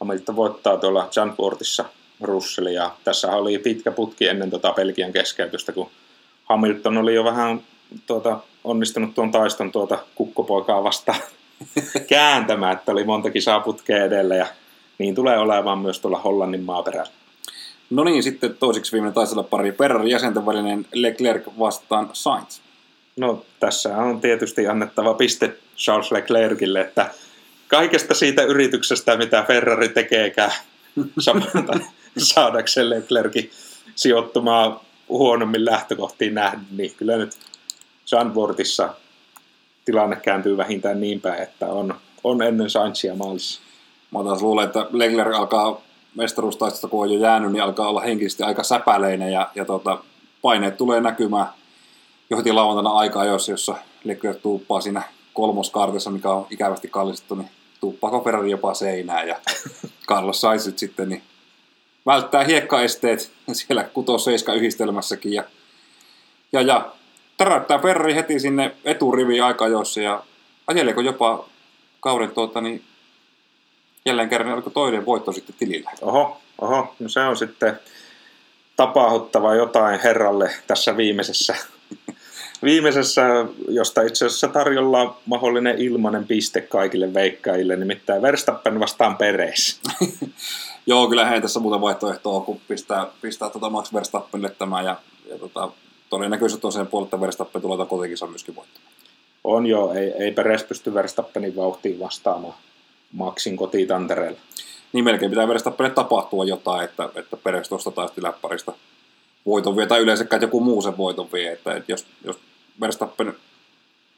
Hamilton voittaa tuolla Janfortissa Russellin ja tässä oli pitkä putki ennen tota Belgian keskeytystä, kun Hamilton oli jo vähän tuota, onnistunut tuon taiston tuota kukkopoikaa vastaan kääntämään, että oli monta kisaa putkea edellä ja niin tulee olemaan myös tuolla Hollannin maaperällä. No niin, sitten toiseksi viimeinen taistella pari Ferrari jäsenten välinen Leclerc vastaan Sainz. No tässä on tietysti annettava piste Charles Leclercille, että kaikesta siitä yrityksestä, mitä Ferrari tekeekään samalta saadakseen Leclerkin sijoittumaan huonommin lähtökohtiin nähden, niin kyllä nyt Sandvortissa tilanne kääntyy vähintään niin päin, että on, on ennen Sainzia maalissa. Mä taas luulen, että Leclerc alkaa mestaruustaistosta, kun on jo jäänyt, niin alkaa olla henkisesti aika säpäleinen ja, ja tota, paineet tulee näkymään jo lauantaina aika jossa, jossa Leclerc tuuppaa siinä kolmoskaartissa, mikä on ikävästi kallistettu, niin tuuppaako Ferrari jopa seinään ja Carlos Sainz sitten niin välttää hiekkaesteet siellä 6-7 yhdistelmässäkin ja, ja, ja täräyttää Ferrari heti sinne eturiviin aikajoissa ja ajeleeko jopa kauden tuota, niin jälleen kerran oliko toinen voitto sitten tilillä. Oho, oho, no se on sitten tapahduttava jotain herralle tässä viimeisessä, viimeisessä josta itse asiassa tarjolla mahdollinen ilmainen piste kaikille veikkaajille, nimittäin Verstappen vastaan Pereis. Joo, kyllä hän tässä muuten vaihtoehtoa kun pistää, pistää tuota Max Verstappenille tämä ja, ja tota, todennäköisesti on sen puolelta Verstappen tulee kotikisa myöskin voittamaan. On joo, ei, ei Peres pysty Verstappenin vauhtiin vastaamaan Maxin kotitantereella. Niin melkein pitää Verstappenille tapahtua jotain, että, että Peres tuosta taisi läpparista voiton vie, tai yleensäkään joku muu sen voiton vie, että, että jos, jos Verstappen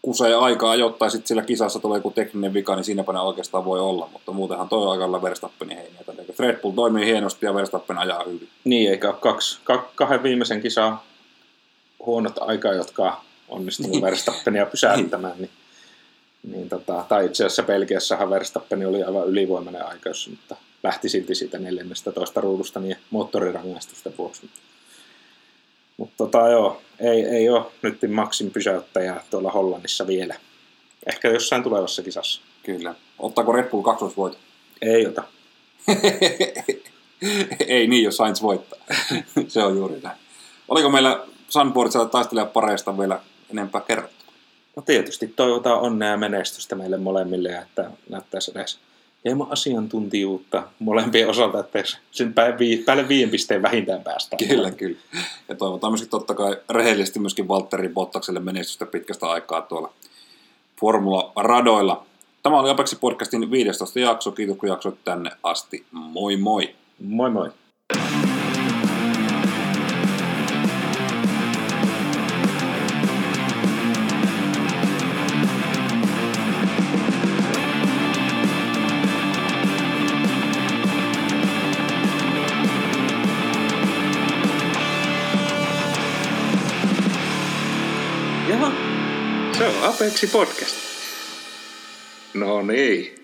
kusee aikaa ajoittaa, sitten sillä kisassa tulee joku tekninen vika, niin siinäpä ne oikeastaan voi olla, mutta muutenhan toi aikalla Verstappenin heiniä. Red Bull toimii hienosti ja Verstappen ajaa hyvin. Niin, eikä kaksi, kahden viimeisen kisan huonot aikaa, jotka onnistunut niin. Verstappenia pysäyttämään, niin, niin tota, tai itse asiassa Belgiassahan Verstappen oli aivan ylivoimainen aikaus, mutta lähti silti siitä neljännestä toista ruudusta niin moottorirangaistusten vuoksi. Mutta tota, joo, ei, ei ole nyt Maxin pysäyttäjää tuolla Hollannissa vielä. Ehkä jossain tulevassa kisassa. Kyllä. Ottaako Red Bull kaksosvoito? Ei ota. ei niin, jos Sainz voittaa. Se on juuri näin. Oliko meillä Sunboardsilla taisteleja pareista vielä enempää kerrottu? No tietysti toivotaan onnea ja menestystä meille molemmille, että näyttäisi edes hieman asiantuntijuutta molempien osalta, että sen päälle viien pisteen vähintään päästään. Kyllä, kyllä. Ja toivotaan myöskin totta kai rehellisesti myöskin Valtteri Bottakselle menestystä pitkästä aikaa tuolla Formula-radoilla. Tämä oli Apeksi podcastin 15 jakso. Kiitos kun jaksoit tänne asti. Moi moi! Moi moi! Apeksi podcast. No niin.